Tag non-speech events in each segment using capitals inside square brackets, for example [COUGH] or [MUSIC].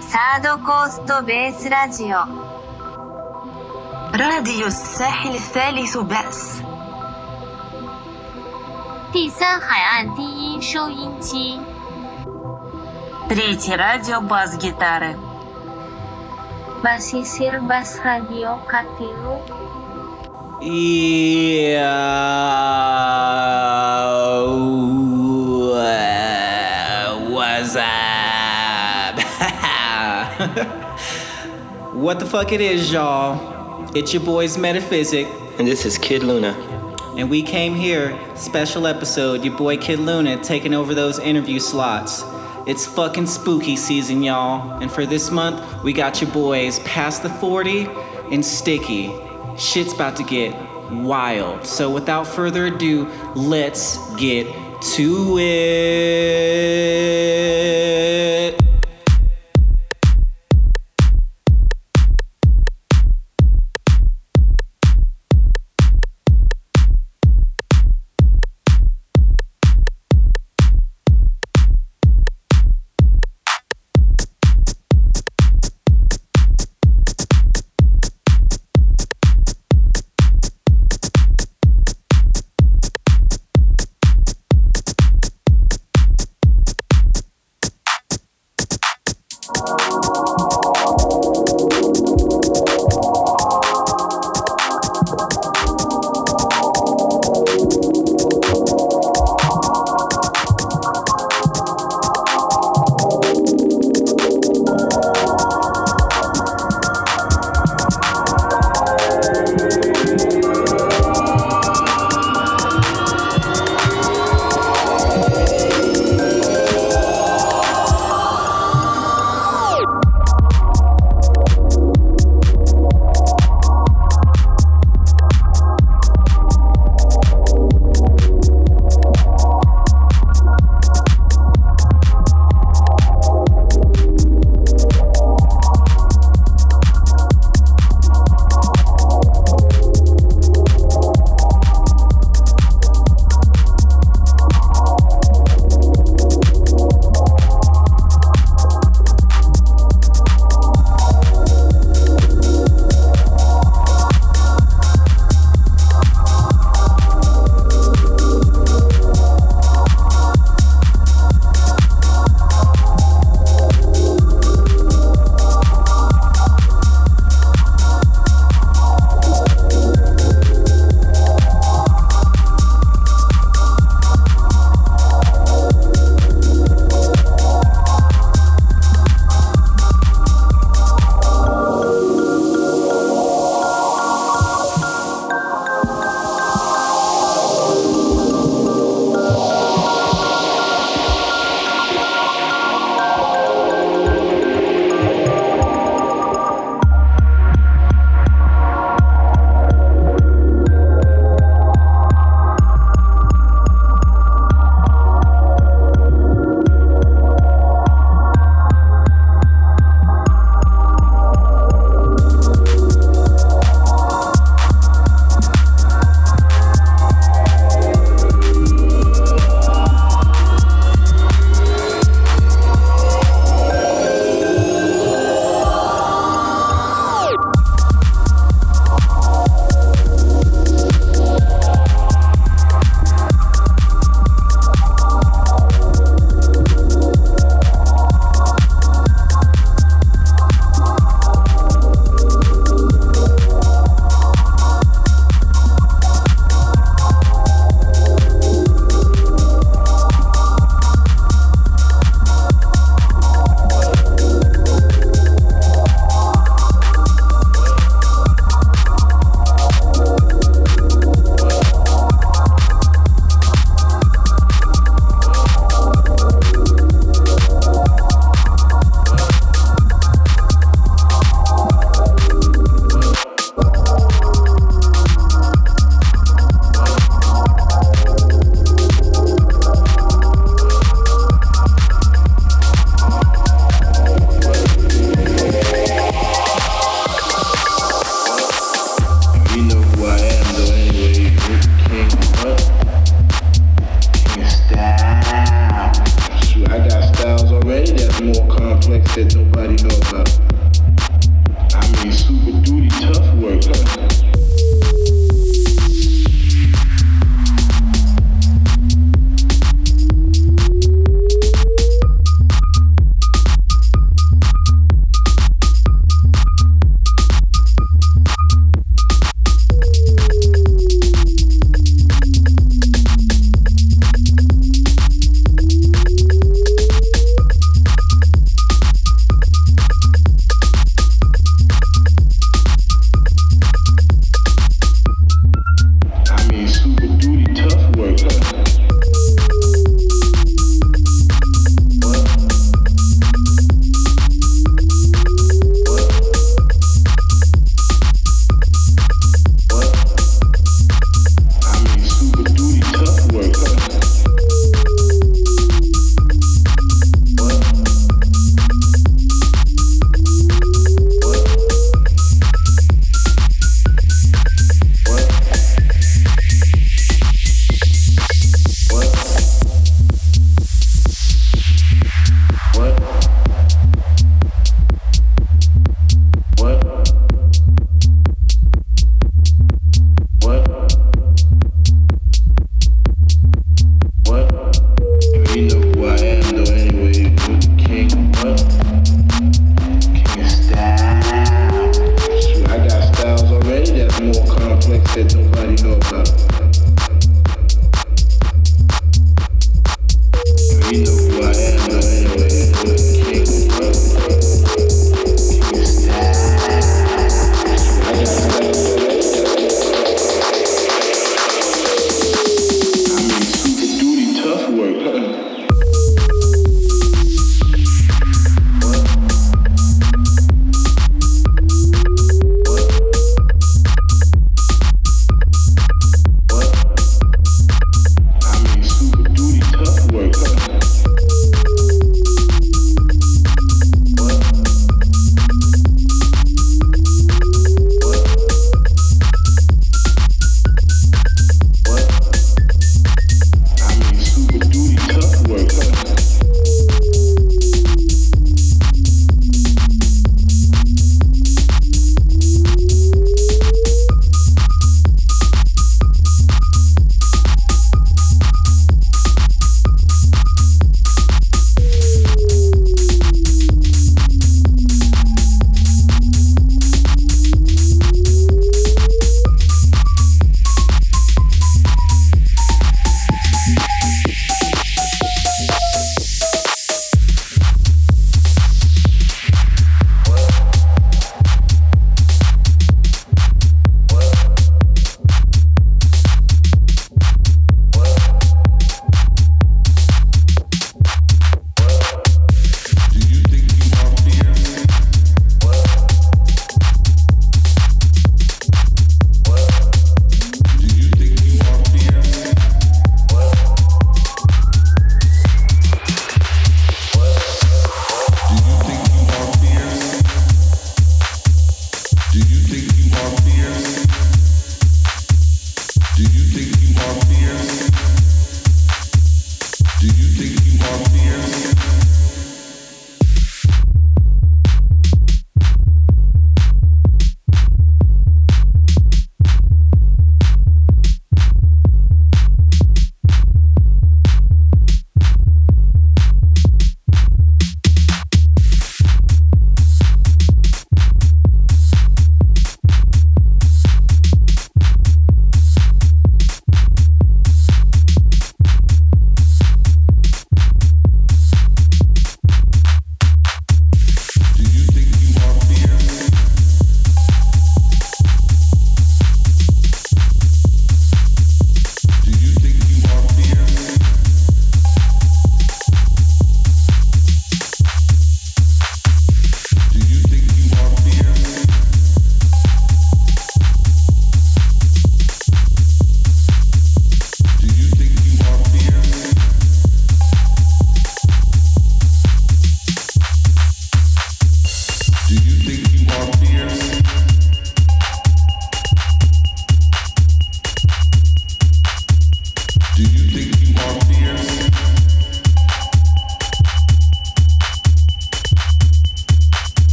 サードコーストベースラジオ راديو الساحل الثالث بأس 第三海岸第一收音机， Третье радио бас-гитары Basisir Bas Radio Katilu, Yo, what's what the fuck it is, y'all? It's your boys Metaphysic, And this is Kid Luna. and we came here, special episode, your boy Kid Luna taking over those interview slots. It's fucking spooky season, y'all. And for this month, we got your boys past the 40 and sticky. Shit's about to get wild. So without further ado, let's get to it.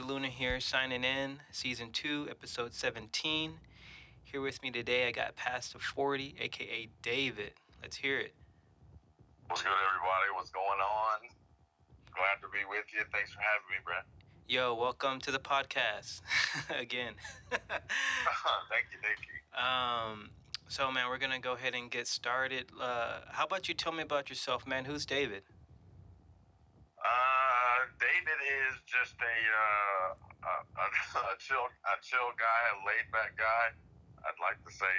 Luna here, signing in, season two, episode 17. Here with me today, I got past Pastor 40, aka David. Let's hear it. What's good, everybody? What's going on? Glad to be with you. Thanks for having me, Brett. Yo, welcome to the podcast [LAUGHS] again. [LAUGHS] [LAUGHS] thank you, thank you. um, so, man, we're gonna go ahead and get started. Uh, how about you tell me about yourself, man? Who's David? Uh, David is just a, uh, a, a, [LAUGHS] a chill, a chill guy, a laid back guy. I'd like to say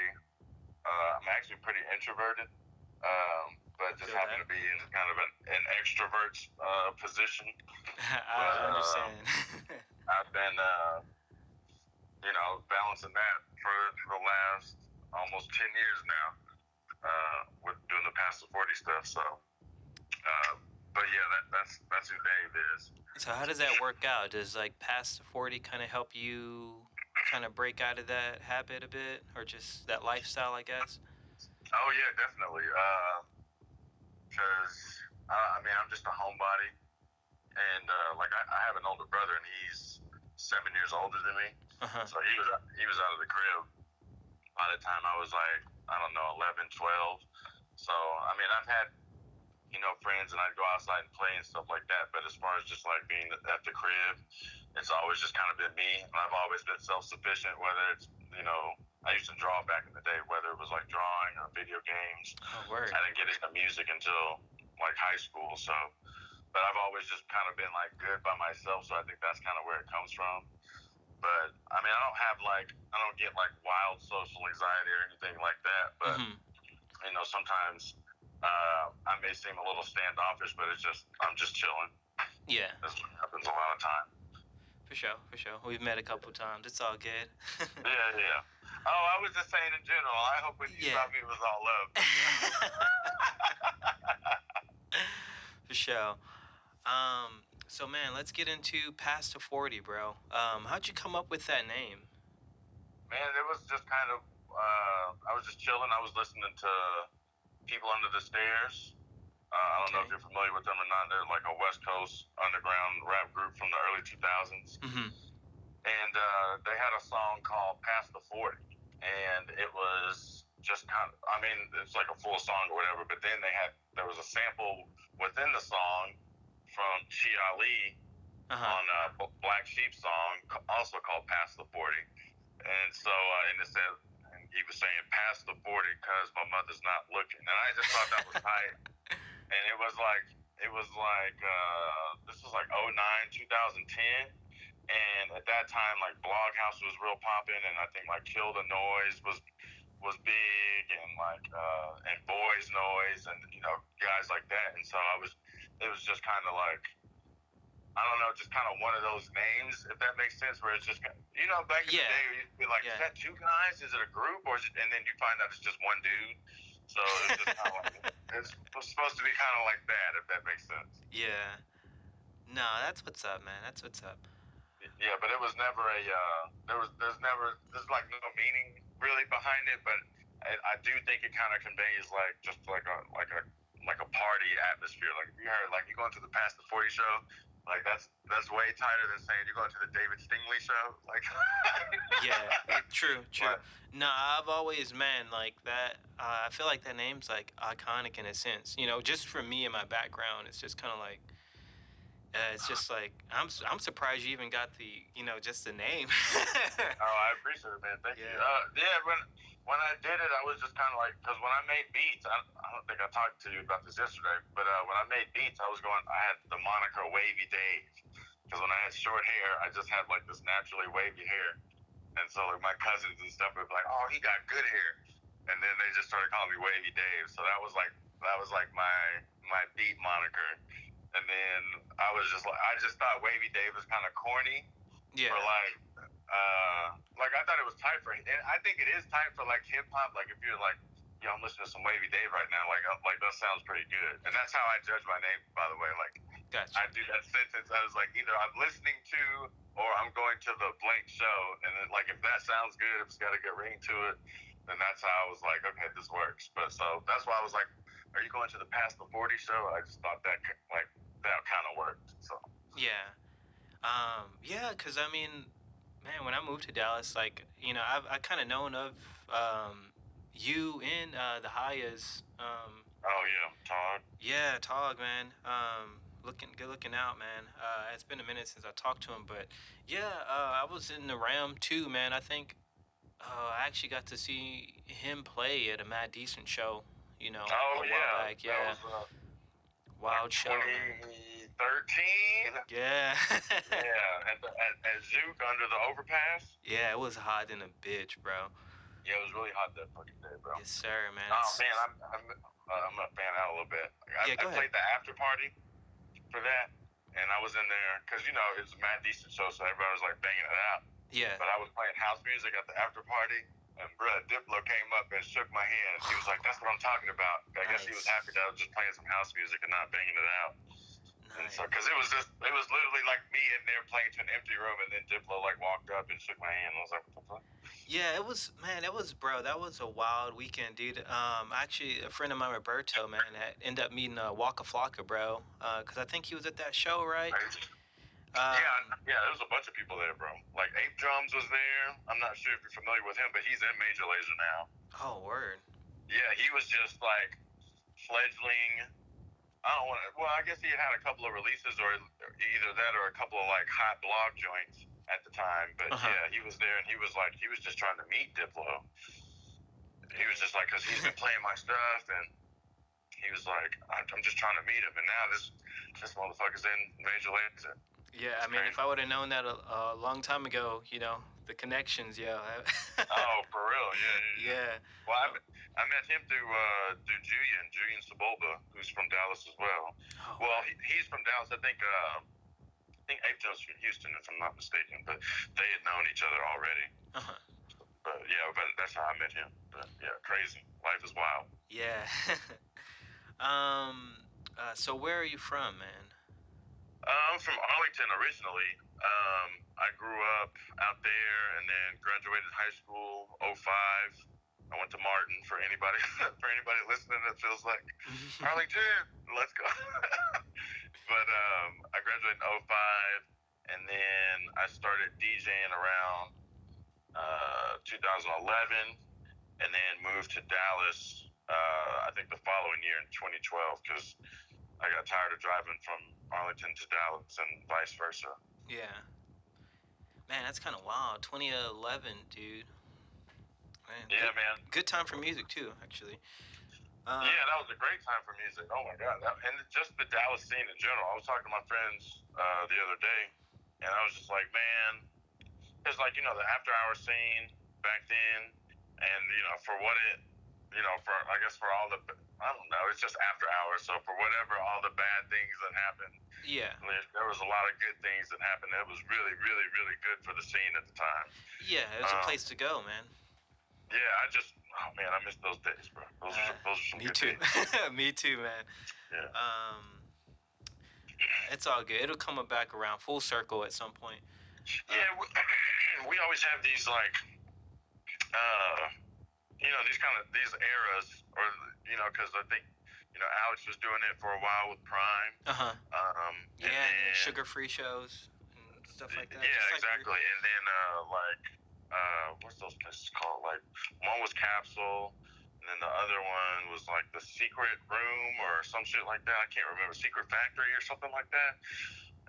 uh, I'm actually pretty introverted, um, but just happen that. to be in kind of an, an extrovert's uh, position. [LAUGHS] I Uh, understand. [LAUGHS] I've been, uh, you know, balancing that for the last almost 10 years now uh, with doing the past the 40 stuff. So, uh, but yeah, that, that's that's who Dave is. so, how does that work out? Does like past 40 kind of help you kind of break out of that habit a bit, or just that lifestyle, I guess? Oh yeah, definitely. Because uh, I mean, I'm just a homebody, and uh, like I, I have an older brother, and he's seven years older than me. Uh-huh. So he was he was out of the crib by the time I was like I don't know 11, 12. So I mean I've had you know friends and I'd go outside and play and stuff like that. But as far as just like being at the crib, it's always just kind of been me. And I've always been self sufficient. Whether it's you know I used to draw back in the day, whether it was like drawing or video games. Oh, word. I didn't get into music until like high school. So, but I've always just kind of been like good by myself. So I think that's kind of where it comes from. But I mean, I don't have like I don't get like wild social anxiety or anything like that. But Mhm. you know, sometimes uh, I may seem a little standoffish, but it's just I'm just chilling. Yeah, This happens a lot of time. for sure, for sure. We've met a couple times. It's all good. [LAUGHS] Yeah, yeah. Oh, I was just saying in general. I hope when you Yeah. thought me it was all love. [LAUGHS] for sure. Um, so man, let's get into Past the 40, bro. Um, how'd you come up with that name? Man, it was just kind of. Uh, I was just chilling. I was listening to People Under the Stairs. Uh, I don't know if you're familiar with them or not. They're like a West Coast underground rap group from the early 2000s. Mm-hmm. and uh, they had a song called "Past the 40," and it was just kind of, I mean, it's like a full song or whatever. But then they had there was a sample within the song from Chi Ali Uh-huh. on a Black Sheep song, also called "Past the 40," and so uh, and it said. He was saying, "Past the 40, cause my mother's not looking," and I just thought that was tight. [LAUGHS] And it was like, it was like, uh, this was like 09, 2010, and at that time, like Bloghouse was real popping, and I think like Kill the Noise was was big, and like uh, and Boys Noize, and you know guys like that. And so I was, it was just kind of like, I don't know, just kind of one of those names, if that makes sense, where it's just, kind you know, back in Yeah. the day, you would be like, Yeah. is that two guys? Is it a group, or is it? And then you find out it's just one dude. So it's just kind of like, [LAUGHS] it's supposed to be kind of like that, if that makes sense. Yeah. No, that's what's up, man. That's what's up. Yeah, but it was never a. Uh, there was. There's never. There's like no meaning really behind it, but I, I do think it kind of conveys like just like a like a like a party atmosphere. Like if you heard like you going to the past the forty show, like that's that's way tighter than saying you're going to the David Stingley show. Like [LAUGHS] Yeah, true, true. Right. No, I've always, man, like that. Uh, I feel like that name's like iconic in a sense. You know, just for me and my background, it's just kind of like, uh, it's just like I'm. I'm surprised you even got the, you know, just the name. [LAUGHS] Oh, I appreciate it, man. Thank you. Yeah. Uh, yeah, when when I did it, I was just kind of like, because when I made beats, I, I don't think I talked to you about this yesterday, but uh, when I made beats, I was going, I had the moniker Wavy Dave, because when I had short hair, I just had like this naturally wavy hair, and so like my cousins and stuff would be like, oh, he got good hair, and then they just started calling me Wavy Dave. So that was like that was like my my beat moniker, and then I was just like, I just thought Wavy Dave was kind of corny yeah. for like uh like I thought it was tight for and I think it is tight for like hip hop like if you're like yo I'm listening to some Wavy Dave right now like like that sounds pretty good. And that's how I judge my name by the way. Like Gotcha. I do that sentence I was like either I'm listening to or I'm going to the blank show. And then like if that sounds good if it's got a good ring to it then that's how I was like okay this works. But so that's why I was like are you going to the past the 40 show? I just thought that like that kind of worked so. Yeah. Um, yeah, cause I mean, man, when I moved to Dallas, like you know, I've I kind of known of um, you in uh, the Hayas. Um, oh yeah, Tog. Yeah, Tog, man. Um, looking good, looking out, man. Uh, it's been a minute since I talked to him, but yeah, uh, I was in the Ram too, man. I think uh, I actually got to see him play at a Mad Decent show. You know, oh, a yeah. while back. Yeah, that was, uh, wild like show. 20... 13. Yeah. [LAUGHS] yeah, at, the, at, at Zook under the overpass. Yeah, it was hot in a bitch, bro. Yeah, it was really hot that fucking day, bro. Yes, sir, man. Oh, man, I'm, I'm, I'm going to fan out a little bit. I, yeah, go I ahead. played the after party for that, and I was in there because, you know, it was a Mad Decent show, so everybody was like banging it out. Yeah. But I was playing house music at the after party, and bruh, Diplo came up and shook my hand. He was like, "That's what I'm talking about." I nice. guess he was happy that I was just playing some house music and not banging it out. And so, because it was just, it was literally like me in there playing to an empty room, and then Diplo like walked up and shook my hand. I was like, "What the fuck?" Yeah, it was man. It was bro. That was a wild weekend, dude. Um, actually, a friend of mine, Roberto, man, had ended up meeting uh, Waka Flocka, bro. Uh, cause I think he was at that show, right? Um, yeah, yeah, there was a bunch of people there, bro. Like Ape Drums was there. I'm not sure if you're familiar with him, but he's in Major Lazer now. Oh, word. Yeah, he was just like fledgling. I don't want to. Well, I guess he had had a couple of releases, or either that, or a couple of like hot blog joints at the time. But Uh-huh. yeah, he was there, and he was like, he was just trying to meet Diplo. He was just like, cause he's been [LAUGHS] playing my stuff, and he was like, I'm I'm just trying to meet him. And now this this motherfucker's in Major Lazer. Yeah, I mean, if I would have known that a, a long time ago, you know, the connections, yeah. [LAUGHS] Oh, for real? Yeah. yeah. yeah. Well, I, met- I met him through uh, through Julian, Julian Sebulba, who's from Dallas as well. Oh, Well, he, he's from Dallas. I think uh, I think Joe's from Houston, if I'm not mistaken. But they had known each other already. uh-huh. But yeah, but that's how I met him. But yeah, crazy. Life is wild. Yeah. [LAUGHS] um. Uh, so where are you from, man? Uh, I'm from Arlington originally. Um, I grew up out there and then graduated high school 05. I went to Martin for anybody [LAUGHS] for anybody listening that feels like [LAUGHS] Arlington, let's go. [LAUGHS] but um, I graduated in 05 and then I started DJing around uh, 2011 and then moved to Dallas uh, I think the following year in 2012 because I got tired of driving from Arlington to Dallas and vice versa. Yeah. Man, that's kind of wild. 2011, dude. Man, Yeah, man. good time for music too, actually. Um, yeah, that was a great time for music. Oh my god, that, and just the Dallas scene in general. I was talking to my friends uh, the other day, and I was just like, man, it's like you know the after hour scene back then, and you know for what it, you know for I guess for all the I don't know, it's just after hours. So for whatever all the bad things that happened, Yeah. there, there was a lot of good things that happened. That was really, really, really good for the scene at the time. Yeah, it was a Um, place to go, man. Yeah, I just oh man, I miss those days, bro. Those, Uh, are, [SIGHS] those are some Me good too. days. [LAUGHS] Me too, man. Yeah. Um, it's all good. It'll come back around full circle at some point. Yeah, we, [CLEARS THROAT] we always have these like, uh, you know, these kind of these eras, or you know, because I think you know Alex was doing it for a while with Prime. Uh huh. Um, and Yeah, sugar free shows and stuff like that. Yeah, like exactly. And then uh, like, uh, what's those places called? Like, one was Capsule. And then the other one was like the Secret Room or some shit like that. I can't remember. Secret Factory or something like that.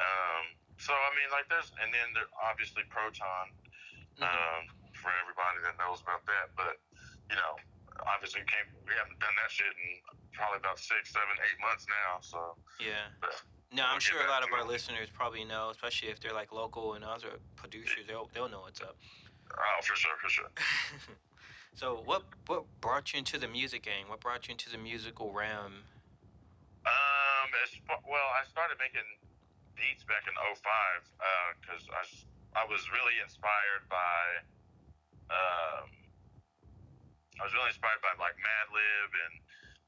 Um, so I mean, like, there's and then there obviously Proton Mhm. um, for everybody that knows about that. But you know, obviously, we can't we haven't done that shit in probably about six, seven, eight months now. So, Yeah. but, No, I'm sure a lot of our listeners probably know, especially if they're like local and other producers. They'll they'll know what's up. Oh, for sure, for sure. [LAUGHS] So what what brought you into the music game? What brought you into the musical realm? Um, as well, I started making beats back in 05 because I, s- I was really inspired by um, I was really inspired by like Madlib and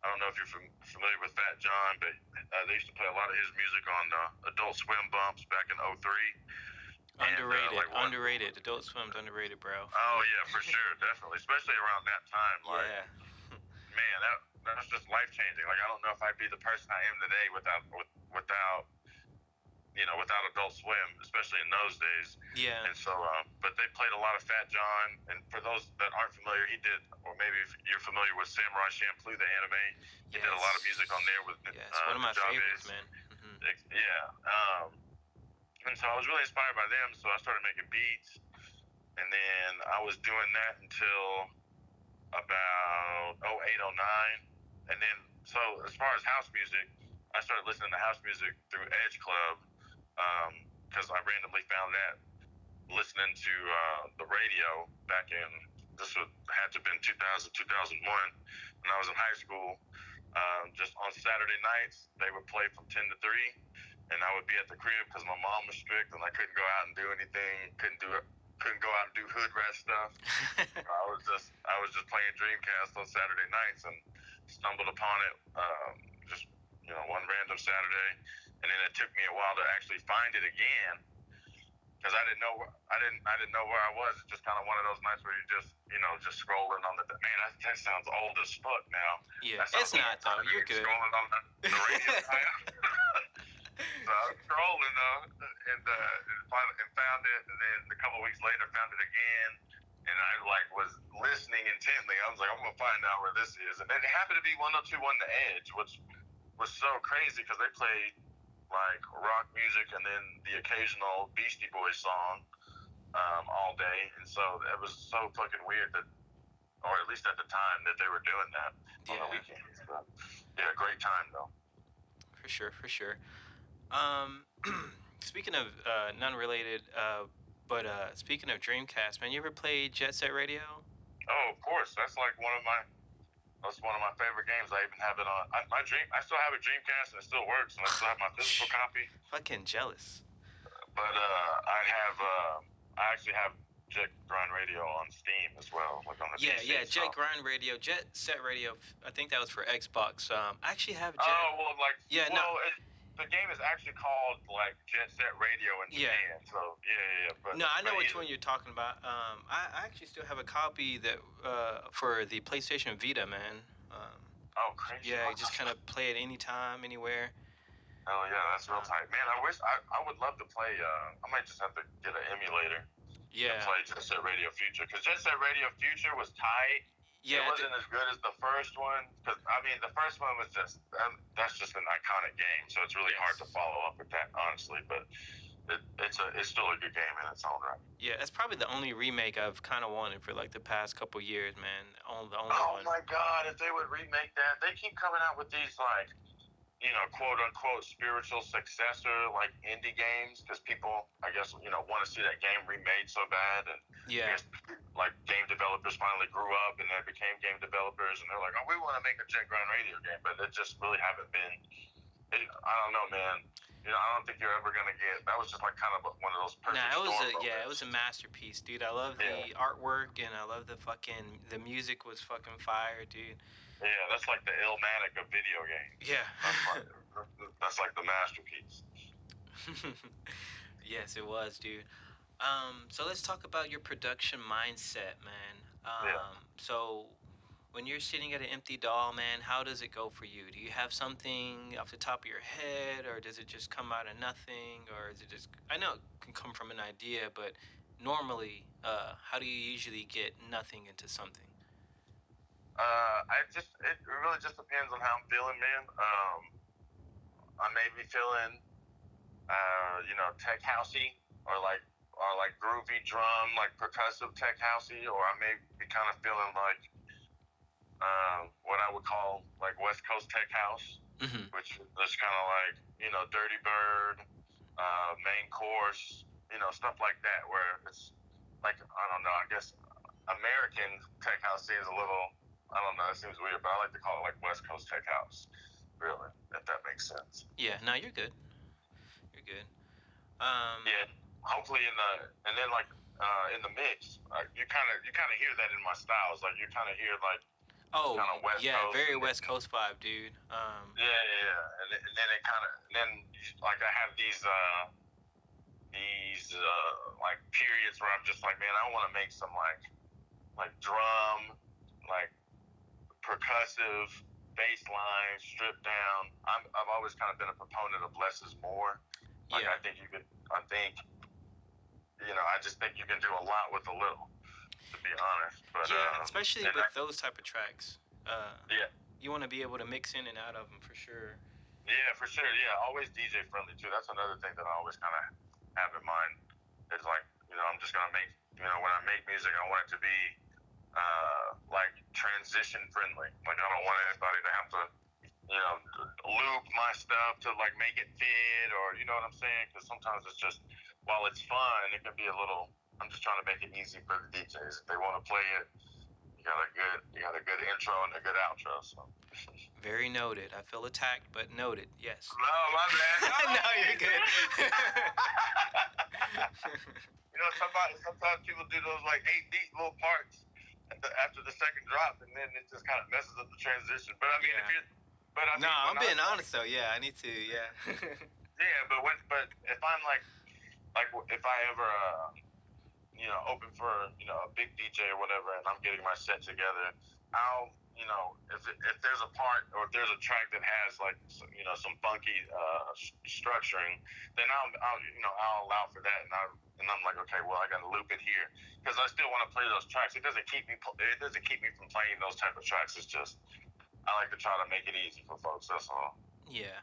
I don't know if you're fam- familiar with Fat Jon, but uh, they used to play a lot of his music on the Adult Swim bumps back in 03. And, uh, Underrated, like one- underrated. Adult Swim's underrated, bro. Oh yeah, for sure, definitely, especially around that time. Like, yeah. man, that that was just life changing. Like I don't know if I'd be the person I am today without with, without you know, without Adult Swim, especially in those days. Yeah. And so, uh, but they played a lot of Fat Jon. And for those that aren't familiar, he did, or maybe if you're familiar with Samurai Champloo, the anime, he did a lot of music on there with Yeah, it's uh, one of my Chavez. favorites, man. hmm Yeah. Um, and so I was really inspired by them. So I started making beats, and then I was doing that until about 08, 09. And then, so as far as house music, I started listening to house music through Edge Club because I randomly found that listening to uh, the radio back in this would had to have been 2000 2001 when I was in high school. Um, just on Saturday nights, they would play from 10 to 3, and I would be at the crib because my mom was strict and I couldn't go out and do anything. Couldn't do it. Couldn't go out and do hood rat stuff. [LAUGHS] I was just I was just playing Dreamcast on Saturday nights and stumbled upon it um, just you know one random Saturday, and then it took me a while to actually find it again because I didn't know where- I didn't I didn't know where I was. It's just kind of one of those nights where you just you know just scrolling on the man. That, that sounds old as fuck now. Yeah, it's not though. You're good. Scrolling on the, the radio. [LAUGHS] [LAUGHS] so I was scrolling though, and, uh, and, finally, and found it, and then a couple weeks later found it again, and I like was listening intently. I was like, I'm gonna find out where this is, and then it happened to be 102 the Edge, which was so crazy because they played like rock music and then the occasional Beastie Boys song um, all day, and so it was so fucking weird that, or at least at the time, that they were doing that on the Yeah. weekends. But, yeah, great time though. For sure, for sure. Um, [CLEARS THROAT] speaking of uh, non-related, uh, but uh, speaking of Dreamcast, man, you ever played Jet Set Radio? Oh, of course. That's like one of my. That's one of my favorite games. I even have it on. I, my dream. I still have a Dreamcast and it still works, and I still have my [SIGHS] physical copy. Fucking jealous. But uh, I have. Uh, I actually have Jet Grind Radio on Steam as well, like on the Yeah, PC, yeah. so- Jet Grind Radio, Jet Set Radio. I think that was for Xbox. Um, I actually have Jet. Oh well, like Yeah, no. it, the game is actually called like Jet Set Radio in Yeah. Japan. So yeah, yeah, yeah. But no, I know which one you're talking about. Um, I, I actually still have a copy that uh, for the PlayStation Vita, man. Um, Oh, crazy! yeah, you just kind of play it anytime, anywhere. Oh yeah, that's real tight, man. I wish I, I would love to play. Uh, I might just have to get an emulator. Yeah, to play Jet Set Radio Future because Jet Set Radio Future was tight. Yeah. it wasn't as good as the first one. Because I mean, the first one was just um, that's just an iconic game, so it's really hard to follow up with that, honestly. But it, it's a it's still a good game in its own right. Yeah, that's probably the only remake I've kind of wanted for like the past couple years, man. Only the only Oh one. my God! If they would remake that, they keep coming out with these like, you know, quote unquote spiritual successor like indie games because people, I guess, you know, want to see that game remade so bad and. Yeah, I guess, like game developers finally grew up and they became game developers and they're like, oh, we want to make a Jet Grind Radio game, but it just really haven't been. It, I don't know, man. You know, I don't think you're ever gonna get. That was just like kind of one of those perfect. nah, it was a yeah, it was a masterpiece, dude. I love the artwork and I love the fucking the music was fucking fire, dude. Yeah, that's like the Illmatic of video games. Yeah. That's like, that's like the masterpiece. [LAUGHS] yes, it was, dude. Um, so let's talk about your production mindset, man. Um, Yeah. So when you're sitting at an empty DAW, man, how does it go for you? Do you have something off the top of your head, or does it just come out of nothing, or is it just? I know it can come from an idea, but normally, uh, how do you usually get nothing into something? Uh, I just it really just depends on how I'm feeling, man. Um, I may be feeling, uh, you know, tech housey or like or like groovy drum, like percussive tech housey, or I may be kind of feeling like um, what I would call like West Coast tech house, Mm-hmm. which is kind of like you know Dirty Bird, uh, Main Course, you know stuff like that, where it's like I don't know, I guess American tech house seems a little I don't know, it seems weird, but I like to call it like West Coast tech house, really, if that makes sense. Yeah, no, you're good. You're good. Um, Yeah, hopefully in the and then like uh, in the mix, uh, you kind of you kind of hear that in my styles, like you kind of hear like Oh, kinda West Coast. yeah, Coast. very West Coast vibe, dude. Um, yeah, yeah, yeah. And, then- and then it kind of then like I have these uh these uh like periods where I'm just like, man, I want to make some like like drum, like percussive bass line, stripped down. I'm I've always kind of been a proponent of less is more. Like Yeah. I think you could. I think. You know, I just think you can do a lot with a little. To be honest, but yeah, um, especially with I- those type of tracks. Uh, Yeah. You want to be able to mix in and out of them for sure. Yeah, for sure. Yeah, always DJ friendly too. That's another thing that I always kind of have in mind. Is like, you know, I'm just gonna make, you know, when I make music, I want it to be uh, like transition friendly. Like, I don't want anybody to have to, you know, loop my stuff to like make it fit, or you know what I'm saying? Because sometimes it's just, while it's fun, it can be a little. I'm just trying to make it easy for the DJs. If they want to play it, you got a good, you got a good intro and a good outro. So. Very noted. I feel attacked, but noted. Yes. No, my bad. [LAUGHS] no, you're [LAUGHS] good. you know, somebody sometimes people do those like eight beat little parts the, after the second drop, and then it just kind of messes up the transition. But I mean, if Yeah. you, but I mean, no, I'm being I- honest though. Yeah, I need to. Yeah. [LAUGHS] Yeah, but when, but if I'm like, like if I ever, uh, you know, open for you know a big DJ or whatever, and I'm getting my set together, I'll, you know, if it, if there's a part or if there's a track that has like, some, you know, some funky uh, structuring, then I'll, I'll, you know, I'll allow for that, and I. And I'm like, okay, well, I got to loop it here because I still want to play those tracks. It doesn't keep me. It doesn't keep me from playing those type of tracks. It's just I like to try to make it easy for folks. That's all. Yeah.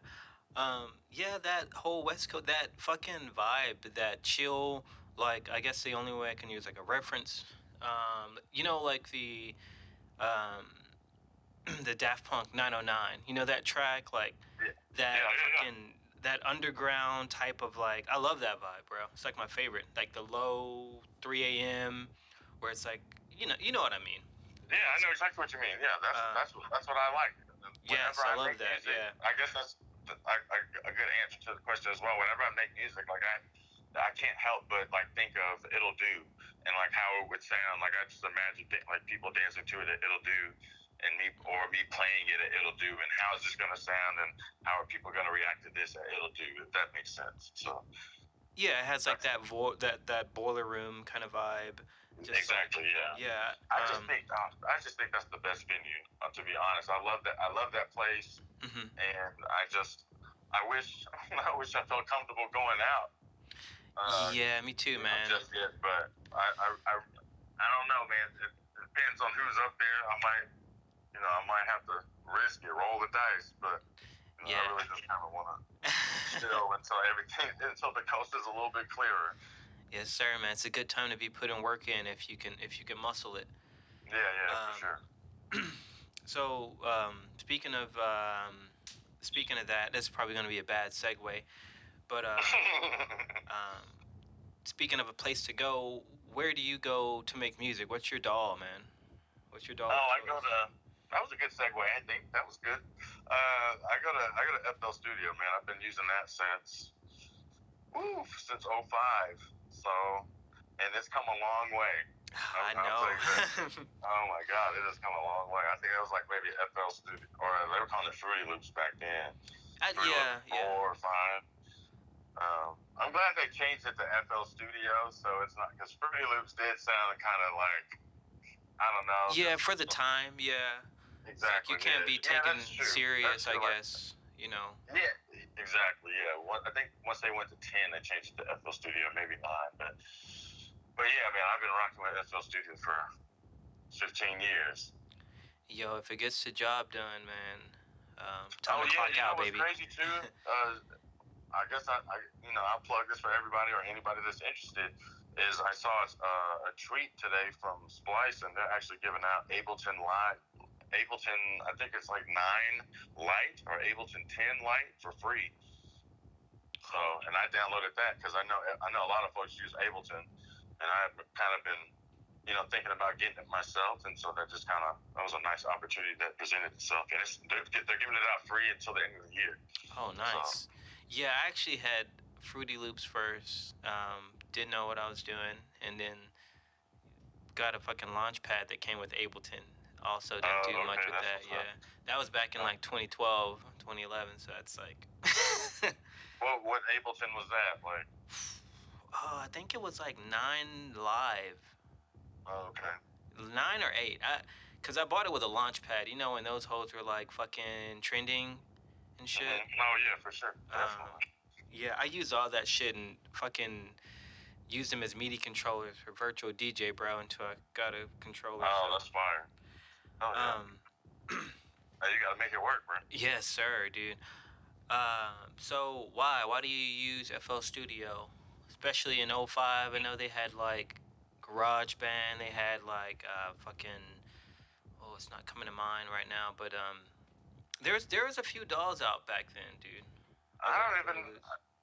Um, yeah, that whole West Coast, that fucking vibe, that chill, like, I guess the only way I can use, like, a reference, um, you know, like the, um, [CLEARS THROAT] the Daft Punk 909, you know, that track, like, Yeah. that Yeah, yeah, yeah. fucking, that underground type of, like, I love that vibe, bro. It's, like, my favorite. Like, the low 3 a.m., where it's, like, you know, you know what I mean. Yeah, I know exactly what you mean. Yeah, that's Uh, that's what that's what I like. Yes, Whenever I love that, music, yeah. I guess that's the, I, I, a good answer to the question as well. Whenever I make music, like I, I can't help but like think of it'll do and like how it would sound. Like I just imagine like people dancing to it, it'll do, and me or me playing it, it'll do, and how is this gonna sound, and how are people gonna react to this? It'll do. If that makes sense. So Yeah, it has, like, that, vo- that, that boiler room kind of vibe. Just like- exactly, yeah. Yeah. I just um, think uh, I just think that's the best venue. Uh, to be honest, I love that. I love that place. mhm. and I just I wish [LAUGHS] I wish I felt comfortable going out. Uh, yeah, me too, man. Just yet, but I I, I I don't know, man. It, it depends on who's up there. I might you know I might have to risk it, roll the dice, but you know, Yeah. I really just kind of want to chill [LAUGHS] until everything [LAUGHS] until the coast is a little bit clearer. yes, sir, man. It's a good time to be putting work in if you can if you can muscle it. Yeah, yeah, Um, for sure. [CLEARS THROAT] So, um, speaking of um, speaking of that, that's probably going to be a bad segue. But uh, [LAUGHS] um, speaking of a place to go, where do you go to make music? What's your DAW, man? What's your DAW? Oh, I go to. That was a good segue. I think that was good. Uh, I go to I go to FL Studio, man. I've been using that since, woo, since 05. So, and it's come a long way. [SIGHS] I I'll know. [LAUGHS] Oh my God, it has come a long way. I think it was like maybe FL Studio, or they were calling it Fruity Loops back then. I, yeah, Loops yeah. Four or five. Um, I'm glad they changed it to FL Studio, so it's not because Fruity Loops did sound kind of like I don't know. Yeah, for the time, yeah. It's like Exactly. you can't yeah. be taken true. serious, I true, like- guess. You know. Yeah, exactly. Yeah, One- I think once they went to ten, they changed it to FL Studio, maybe nine. But but yeah, man, I've been rocking with FL Studio for fifteen years. Yo, if it gets the job done, man. Um, time oh to yeah, clock you know out, what's baby. crazy too? [LAUGHS] uh, I guess I, I, you know, I'll plug this for everybody or anybody that's interested. Is I saw uh, a tweet today from Splice, and they're actually giving out Ableton Live, Ableton, I think it's like nine Lite or Ableton ten Lite for free. So, and I downloaded that because I know I know a lot of folks use Ableton, and I've kind of been, you know, thinking about getting it myself, and so that just kind of that was a nice opportunity that presented itself, and it's, they're, they're giving it out free until the end of the year. Oh, nice. Yeah, I actually had Fruity Loops first. Um, didn't know what I was doing, and then got a fucking launch pad that came with Ableton. Also, didn't Oh, do much with that. what's up. Yeah, that was back in like 2012, 2011. So that's like, [LAUGHS] What what Ableton was that? Like, oh, I think it was like nine live, oh, okay, nine or eight. I, cause I bought it with a launch pad. You know, when those hoes were like fucking trending and shit. Mhm. Oh yeah, for sure, definitely. Yeah, I use all that shit and fucking use them as MIDI controllers for virtual DJ, bro, until I got a controller. Oh, so- that's fire. Oh yeah. um, Hey, [CLEARS THROAT] you gotta make it work, bro. yes, sir, dude. Um, so why why do you use FL Studio, especially in 05? I know they had like GarageBand, they had like uh, fucking oh, it's not coming to mind right now, but um, there's there was a few DAWs out back then, dude. I don't even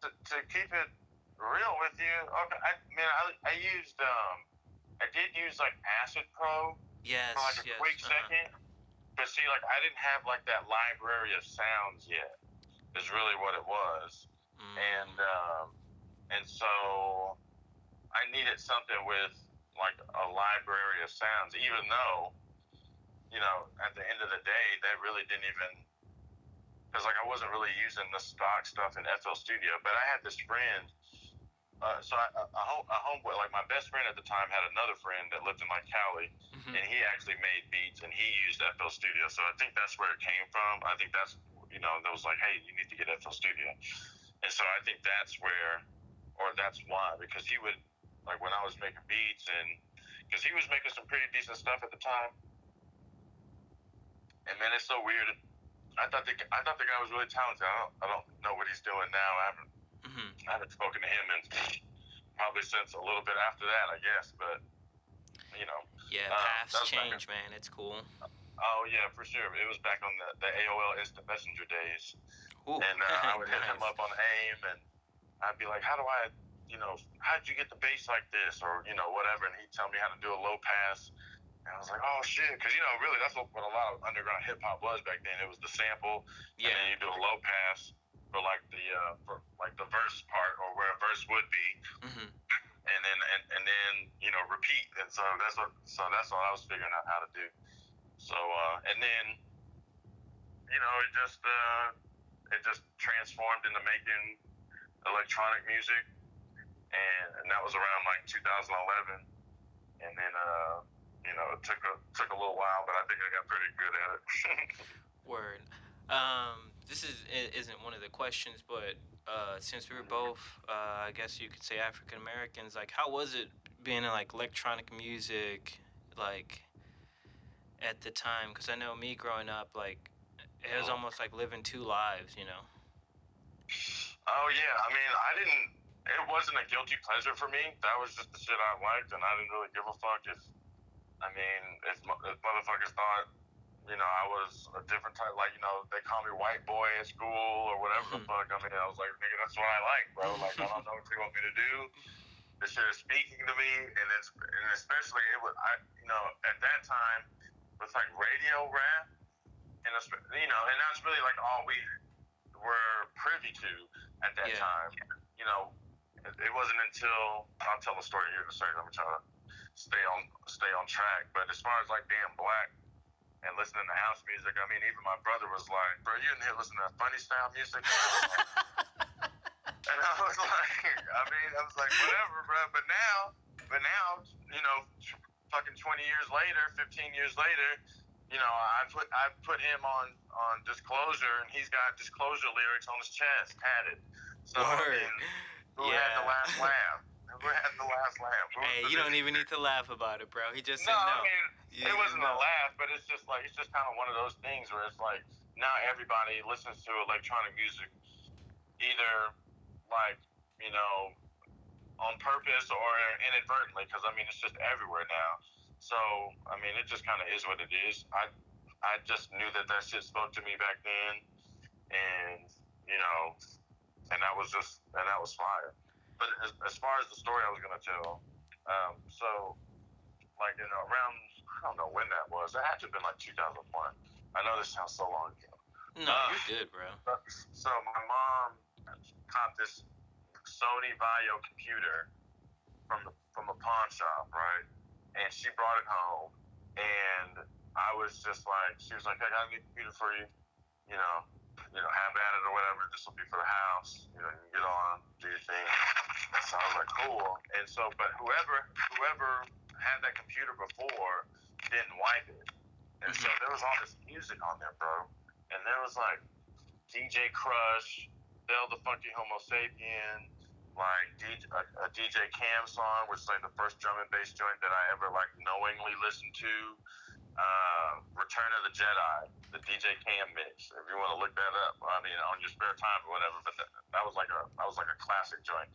to, to keep it real with you. Okay, I mean, I, I used um, I did use like Acid Pro Yes, for like a yes. quick uh-huh. second, but see, like I didn't have like that library of sounds yet. Is really what it was, Mm. and um, and so I needed something with like a library of sounds, even though, you know, at the end of the day, that really didn't even because like I wasn't really using the stock stuff in FL Studio, but I had this friend. Uh, so I, a, home, a homeboy, like my best friend at the time, had another friend that lived in like Cali, Mhm. and he actually made beats, and he used FL Studio. So I think that's where it came from. I think that's you know that was like, hey, you need to get FL Studio, and so I think that's where, or that's why, because he would like when I was making beats, and because he was making some pretty decent stuff at the time. And man, it's so weird. I thought the I thought the guy was really talented. I don't I don't know what he's doing now. I haven't Mhm. I haven't spoken to him in probably since a little bit after that, I guess. But you know, Yeah, Uh, paths that was back change, man. It's cool. oh yeah, for sure. It was back on the, the AOL Instant Messenger days, Ooh, and uh, I would [LAUGHS] hit him up on AIM, and I'd be like, "How do I, you know, how'd you get the bass like this, or you know, whatever?" And he'd tell me how to do a low pass. And I was like, oh shit, because you know, really, that's what, what a lot of underground hip hop was back then. It was the sample, yeah. and then you do a low pass for like the uh, for like the verse part or where a verse would be, Mhm. and then and, and then you know repeat. And so that's what so that's what I was figuring out how to do. So uh, and then you know it just uh, it just transformed into making electronic music, and, and that was around like 2011. And then uh, you know it took a took a little while, but I think I got pretty good at it. [LAUGHS] Word. Um, this is isn't one of the questions, but uh, since we were both, uh, I guess you could say African Americans, like how was it being in like electronic music, like at the time? Because I know me growing up, like it was almost like living two lives, you know. Oh yeah, I mean, I didn't. It wasn't a guilty pleasure for me. That was just the shit I liked, and I didn't really give a fuck if. I mean, if, if motherfuckers thought, you know, I was a different type, like you know, they call me white boy at school or whatever the [LAUGHS] fuck. I mean, I was like, nigga, that's what I like, bro. Like, I don't know what you want me to do. This shit is speaking to me, and it's and especially it was, I, you know, at that time, with like radio rap, and it's, you know, and that's really like all we were privy to at that Yeah. time. You know, it, it wasn't until I'll tell the story here in a second. I'm trying to stay on stay on track. But as far as like being black and listening to house music, I mean, even my brother was like, "Bro, you in here listening to funny style music?" [LAUGHS] and I was like, I mean, I was like, whatever, bro. But now, but now, you know, fucking 20 years later, 15 years later, you know, I put I put him on on Disclosure, and he's got Disclosure lyrics on his chest, tatted. So I mean, who had the last laugh? The last laugh? Hey, you don't even need to laugh about it, bro. He just No, said I no. mean, Yeah, it wasn't no. a laugh, but it's just like it's just kind of one of those things where it's like now everybody listens to electronic music, either like you know on purpose or inadvertently, because I mean it's just everywhere now. So I mean it just kind of is what it is. I I just knew that that shit spoke to me back then, and you know, and that was just and that was fire. But as, as far as the story I was gonna tell, um, so like in around I don't know when that was. It had to have been like 2001. I know this sounds so long ago. No, Uh, you're good, bro. So my mom caught this Sony Vaio computer from the from a pawn shop, right? And she brought it home, and I was just like, she was like, I got a new computer for you, you know, you know, have at it or whatever. This will be for the house, you know, you can get on, do your thing. So I was like, cool. And so, but whoever whoever had that computer before didn't wipe it, and so mm-hmm. there was all this music on there, bro. And there was like DJ Krush, Del the Funky Homosapien, like DJ, a, a DJ Cam song, which is like the first drum and bass joint that I ever like knowingly listened to. Uh, Return of the Jedi, the DJ Cam mix. If you want to look that up, I mean, on your spare time or whatever. But that, that was like a that was like a classic joint.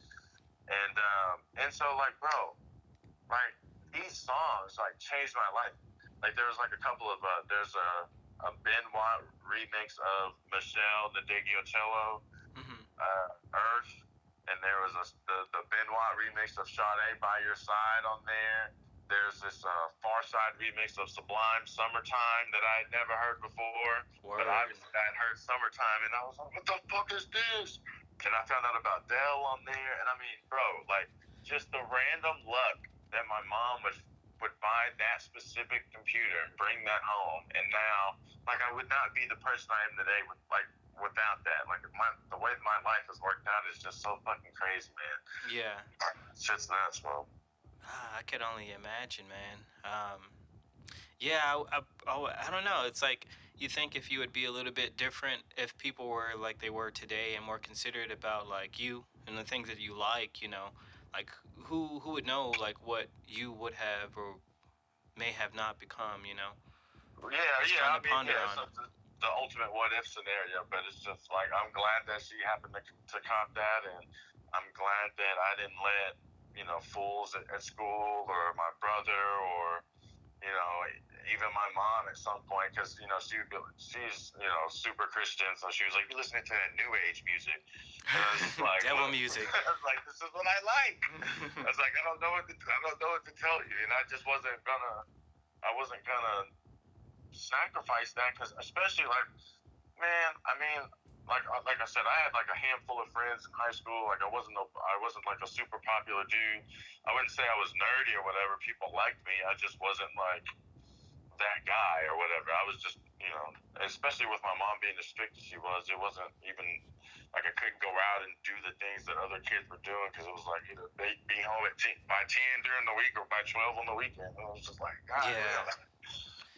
And um, and so like, bro, like these songs like changed my life. Like there was like a couple of uh, there's a a Ben Watt remix of Michelle Cello, hmm uh, Earth, and there was a, the the Ben Watt remix of Sade by Your Side on there. There's this uh, Pharcyde remix of Sublime Summertime that I had never heard before. Word. But obviously I had heard Summertime and I was like, what the fuck is this? And I found out about Del on there and I mean, bro, like just the random luck that my mom would would buy that specific computer and bring that home and now like I would not be the person I am today with like without that. Like my the way my life has worked out is just so fucking crazy, man. Yeah. It's just nuts, bro. Ah, I could only imagine, man. Um, yeah, I, I, I, I don't know. It's like you think if you would be a little bit different if people were like they were today and more considerate about like you and the things that you like, you know, like who who would know like what you would have or may have not become, you know? Yeah, yeah. I mean, yeah, it's the, the ultimate what if scenario, but it's just like I'm glad that she happened to, to cop that, and I'm glad that I didn't let you know fools at, at school or my brother or you know even my mom at some point because you know she would be, she's you know super Christian, so she was like, "You listening to that new age music?" And I was [LAUGHS] like, Devil "What?" music. [LAUGHS] I was like, "This is what I like." [LAUGHS] I was like, I don't know what to, I don't know what to tell you, and I just wasn't gonna, I wasn't gonna sacrifice that because especially like, man, I mean, like uh, like I said, I had like a handful of friends in high school. Like I wasn't a, I wasn't like a super popular dude. I wouldn't say I was nerdy or whatever. People liked me. I just wasn't like that guy or whatever. I was just you know, especially with my mom being as strict as she was, it wasn't even like I couldn't go out and do the things that other kids were doing because it was like either be, be home at 10, by ten during the week or by twelve on the weekend. And I was just like, God, Yeah.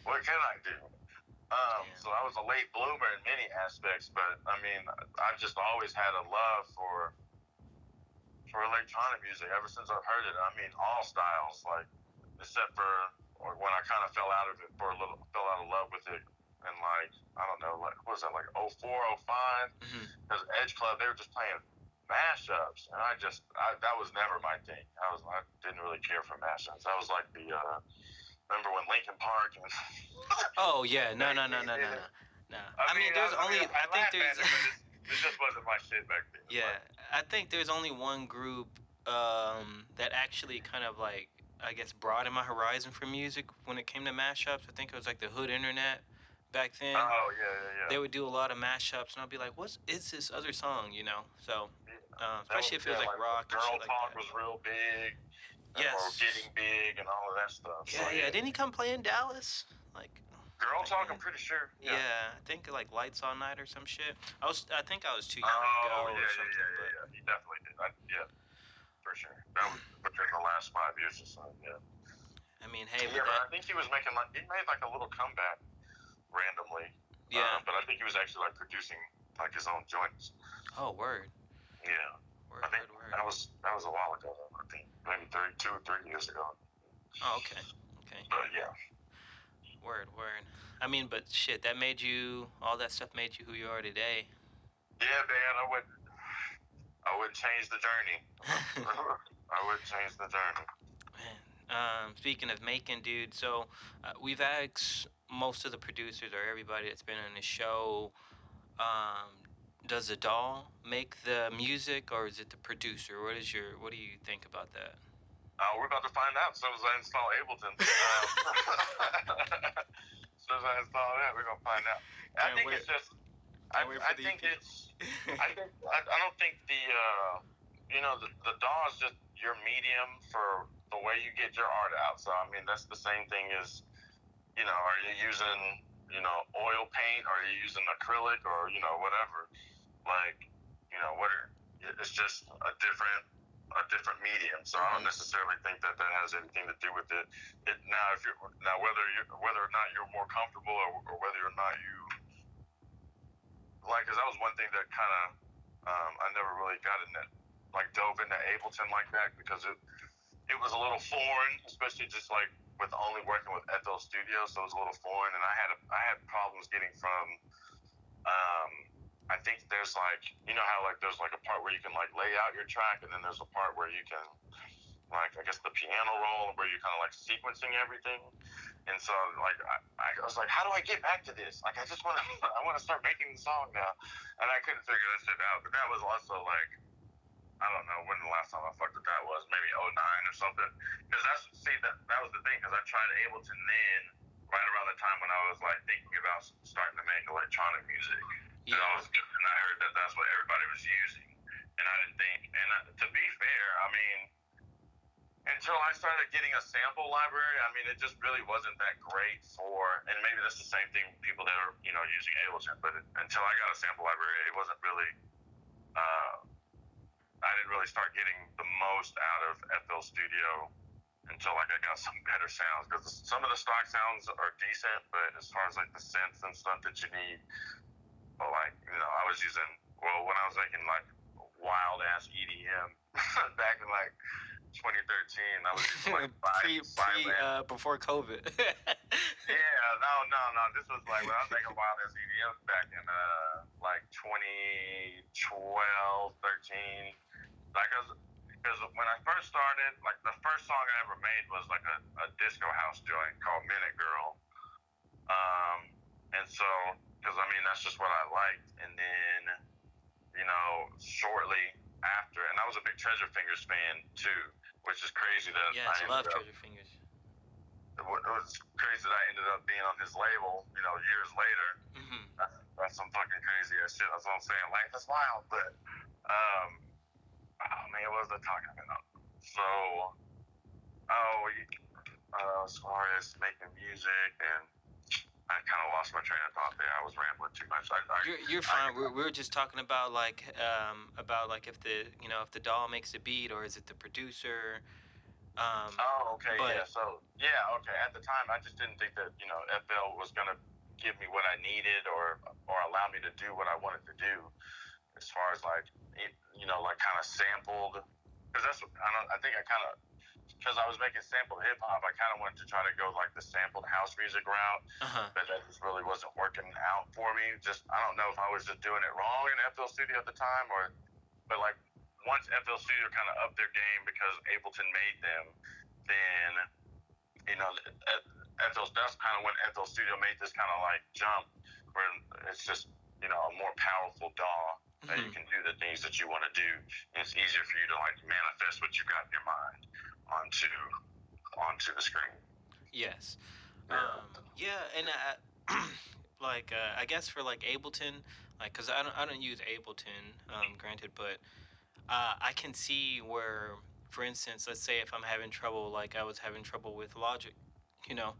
what can I do? Um, so I was a late bloomer in many aspects, but I mean, I've just always had a love for for electronic music ever since I've heard it. I mean, all styles, like except for or when I kind of fell out of it for a little, fell out of love with it, and like I don't know, like what was that, like 04, 05? Mhm. Because Edge Club, they were just playing mashups, and I just I, that was never my thing. I was I didn't really care for mashups. That was like the uh, remember when Linkin Park and [LAUGHS] Oh yeah, no, no, no, no, no, no. No. I, mean, there's only. I, think laugh there's. at it, it just wasn't my shit back then. Yeah, I think there's only one group um, that actually kind of like I guess broadened my horizon for music when it came to mashups. I think it was like the Hood Internet back then. Oh yeah, yeah, yeah. They would do a lot of mashups, and I'd be like, "What is this other song?" You know. So, um, That especially if it was yeah, like rock and Girl shit like Talk that. was real big. Yes. Or getting big and all of that stuff. Yeah, So, yeah. Didn't he come play in Dallas? Like, Girl Talk, I'm pretty sure. yeah, I think like Lights All Night or some shit. I was, I think I was too young to go Oh, or yeah, yeah, something. yeah, but yeah, yeah. He definitely did. I, yeah, for sure. That was within the last five years or so. Yeah. I mean, hey, yeah, but but I think he was making like he made like a little comeback randomly. yeah. Uh, but I think he was actually like producing like his own joints. Oh, word, Yeah. word, I think word, word. that was that was a while ago. though, I think maybe thirty two or three years ago. Oh, okay, okay. But yeah. Word, word. I mean, but shit, that made you. All that stuff made you who you are today. Yeah, man. I would. I wouldn't change the journey. [LAUGHS] [LAUGHS] I wouldn't change the journey. Man, um, speaking of making, dude, so uh, we've asked most of the producers or everybody that's been on the show, um, does the DAW make the music or is it the producer? What is your What do you think about that? Uh, we're about to find out as soon as I install Ableton. Um, [LAUGHS] as soon as I install that, we're gonna find out. I Can't think wait. it's just. I, Can't wait I the think EP. it's. I think I, I don't think the uh, you know the the DAW is just your medium for the way you get your art out. So I mean that's the same thing as you know are you using you know oil paint or are you using acrylic or you know whatever like you know what are, it's just a different a different medium. So I don't necessarily think that that has anything to do with it. It now if you now whether you whether or not you're more comfortable or, or whether or not you like because that was one thing that kind of Um, I never really got into like dove into Ableton like that because it it was a little foreign, especially just like with only working with FL Studio, so it was a little foreign, and I had a, I had problems getting from. Um, I think there's like you know how like there's like a part where you can like lay out your track, and then there's a part where you can like I guess the piano roll where you're kind of like sequencing everything. And so like I, I was like, how do I get back to this? Like I just want to [LAUGHS] I want to start making the song now, and I couldn't figure that shit out. But that was also like I don't know when the last time I fucked with that was maybe 09 or something. Because that's see that that was the thing because I tried Ableton then right around the time when I was like thinking about starting to make electronic music. And I was and I heard that that's what everybody was using, and I didn't think. And I, to be fair, I mean until I started getting a sample library, I mean, it just really wasn't that great for, and maybe that's the same thing people that are, you know, using Ableton, but until I got a sample library, it wasn't really, uh, I didn't really start getting the most out of FL Studio until like I got some better sounds, because some of the stock sounds are decent, but as far as like the synths and stuff that you need, well, like, you know, I was using, well, when I was making like wild ass EDM [LAUGHS] back in like 2013. I was just like [LAUGHS] pre, pre uh, before COVID. [LAUGHS] yeah, no, no, no. This was like when I was making wild ass EDM back in uh like 2012, 13. Like, because when I first started, like the first song I ever made was like a, a disco house joint called Minute Girl. Um, and so, because I mean that's just what I liked, and then you know shortly after, and I was a big Treasure Fingers fan too which is crazy that yeah, I I love up, Treasure Fingers. It was crazy that I ended up being on his label, you know, years later. hmm That's, that's some fucking crazy ass shit. That's what I'm saying. Life is wild, but um, oh man, what was I talking about? So, oh, uh, as far as making music and. I kind of lost my train of thought there. I was rambling too much. I, I, You're, you're I- fine. We're, we're just talking about like um about like if the you know if the DAW makes a beat or is it the producer. Um, Oh, okay, But- yeah. So, yeah, okay. At the time, I just didn't think that you know FL was gonna give me what I needed or or allow me to do what I wanted to do, as far as like it, you know like kind of sampled. Because that's what I don't. I think I kind of because I was making sampled hip hop. I kind of wanted to try to go like the sampled house music route, uh-huh. but that just really wasn't working out for me. Just I don't know if I was just doing it wrong in FL Studio at the time, or but like once FL Studio kind of upped their game because Ableton made them, then you know uh, FL that's kind of when FL Studio made this kind of like jump where it's just you know a more powerful DAW. That you can do the things that you want to do, and it's easier for you to like manifest what you've got in your mind onto onto the screen. Yes. Yeah. Um, yeah, and uh, [CLEARS THROAT] like uh, I guess for like Ableton, like because I don't I don't use Ableton, um, granted, but uh, I can see where, for instance, let's say if I'm having trouble, like I was having trouble with Logic, you know,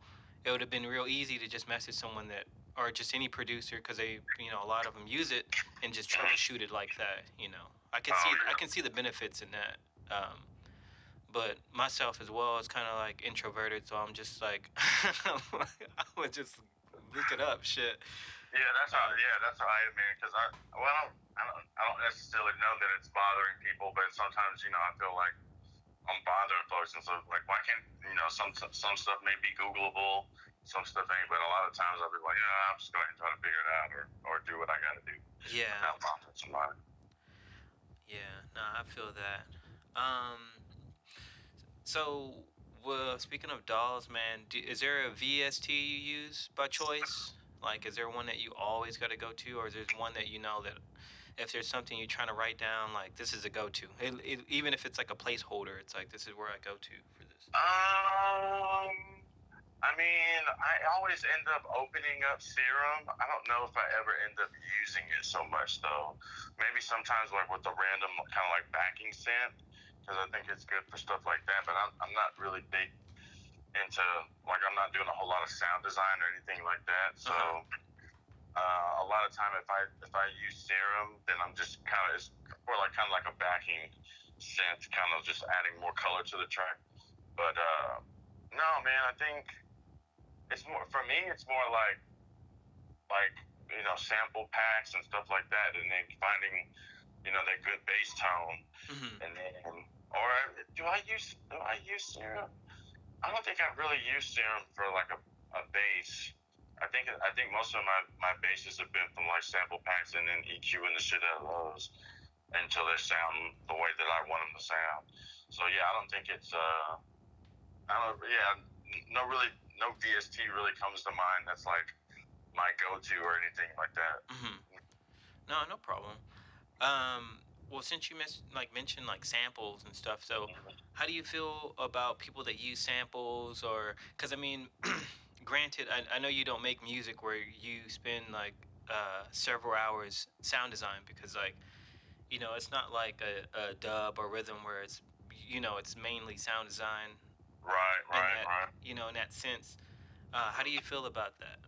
it would have been real easy to just message someone that or just any producer because they you know a lot of them use it and just troubleshoot it like that you know i can see i can see the benefits in that um, but myself as well is kind of like introverted so i'm just like [LAUGHS] i would just look it up shit Yeah, that's how. Yeah, that's how I am, man. Because I, well, I don't, I don't, I don't necessarily know that it's bothering people, but sometimes, you know, I feel like I'm bothering folks, and so like, why can't, you know, some some stuff may be Googleable, some stuff ain't, but a lot of times I'll be like, yeah, I'm just going to try to figure it out, or or do what I got to do. yeah Not somebody. yeah no, i feel that um so well speaking of DAWs man do, is there a vst you use by choice like is there one that you always got to go to or is there one that you know that if there's something you're trying to write down like this is a go-to it, it, even if it's like a placeholder it's like this is where i go to for this Um, I mean, I always end up opening up Serum. I don't know if I ever end up using it so much though. Maybe sometimes like with the random kind of like backing synth, because I think it's good for stuff like that. But I'm I'm not really big into like I'm not doing a whole lot of sound design or anything like that. So. Uh, a lot of time, if I if I use Serum, then I'm just kind of it's more like kind of like a backing synth, kind of just adding more color to the track. But uh, no, man, I think it's more for me. It's more like like you know sample packs and stuff like that, and then finding you know, that good bass tone, hmm and then, or do I use do I use Serum? I don't think I've really used Serum for like a, a bass. I think I think most of my my basses have been from like sample packs and then EQing the shit out of those until they sound the way that I want them to sound. So yeah, I don't think it's uh, I don't yeah, no really no VST really comes to mind. That's like my go-to or anything like that. hmm No, no problem. Um, well, since you mis- like mentioned like samples and stuff, so how do you feel about people that use samples or because I mean, [CLEARS THROAT] granted, I, I know you don't make music where you spend like uh, several hours sound design because like you know it's not like a, a dub or rhythm where it's you know it's mainly sound design Right, right, that right. you know in that sense. Uh, how do you feel about that?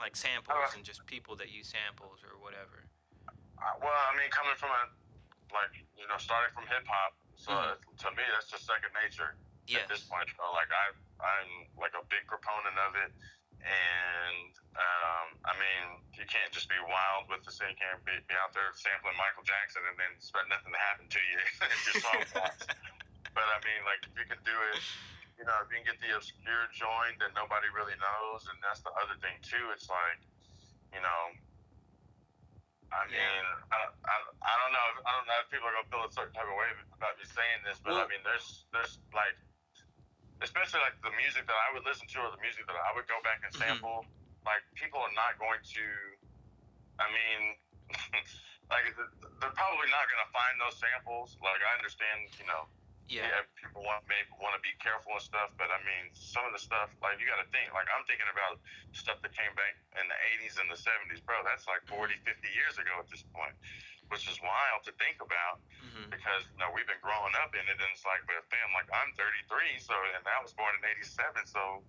Like samples Uh, and just people that use samples or whatever. Uh, well, I mean, coming from a like you know, starting from hip hop, so Mhm. to me that's just second nature Yes. at this point. So, like I, I'm like a big proponent of it, and um, I mean, you can't just be wild with the same. You can't be, be out there sampling Michael Jackson and then expect nothing to happen to you [LAUGHS] if your song [LAUGHS] flops. But I mean, like if you can do it, you know, if you can get the obscure joint that nobody really knows, and that's the other thing too. It's like, you know, I mean, Yeah. I, I, I don't know. If, I don't know if people are gonna feel a certain type of way about me saying this, but I mean, there's there's like, especially like the music that I would listen to or the music that I would go back and Mhm. sample. Like people are not going to. I mean, [LAUGHS] like they're probably not gonna find those samples. Like I understand, you know, Yeah. yeah, people want maybe want to be careful and stuff, but I mean, some of the stuff like you got to think. Like I'm thinking about stuff that came back in the 80s and the 70s, bro. That's like 40, 50 years ago at this point, which is wild to think about hmm because you know we've been growing up in it, and it's like, but fam, like I'm 33, so and I was born in '87, so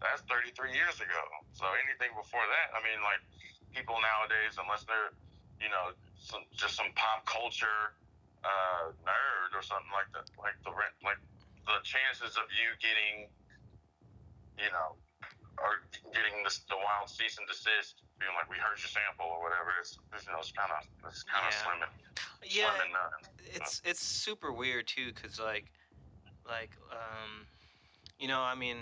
that's 33 years ago. So anything before that, I mean, like people nowadays, unless they're, you know, some just some pop culture uh, nerd or something like that, like the rent, like the chances of you getting, you know, or getting this, the wild cease and desist, being like, we heard your sample or whatever, it's you know, it's kind of it's kind of Yeah. slim and Yeah. slim and none. it's it's super weird too because like like um you know i mean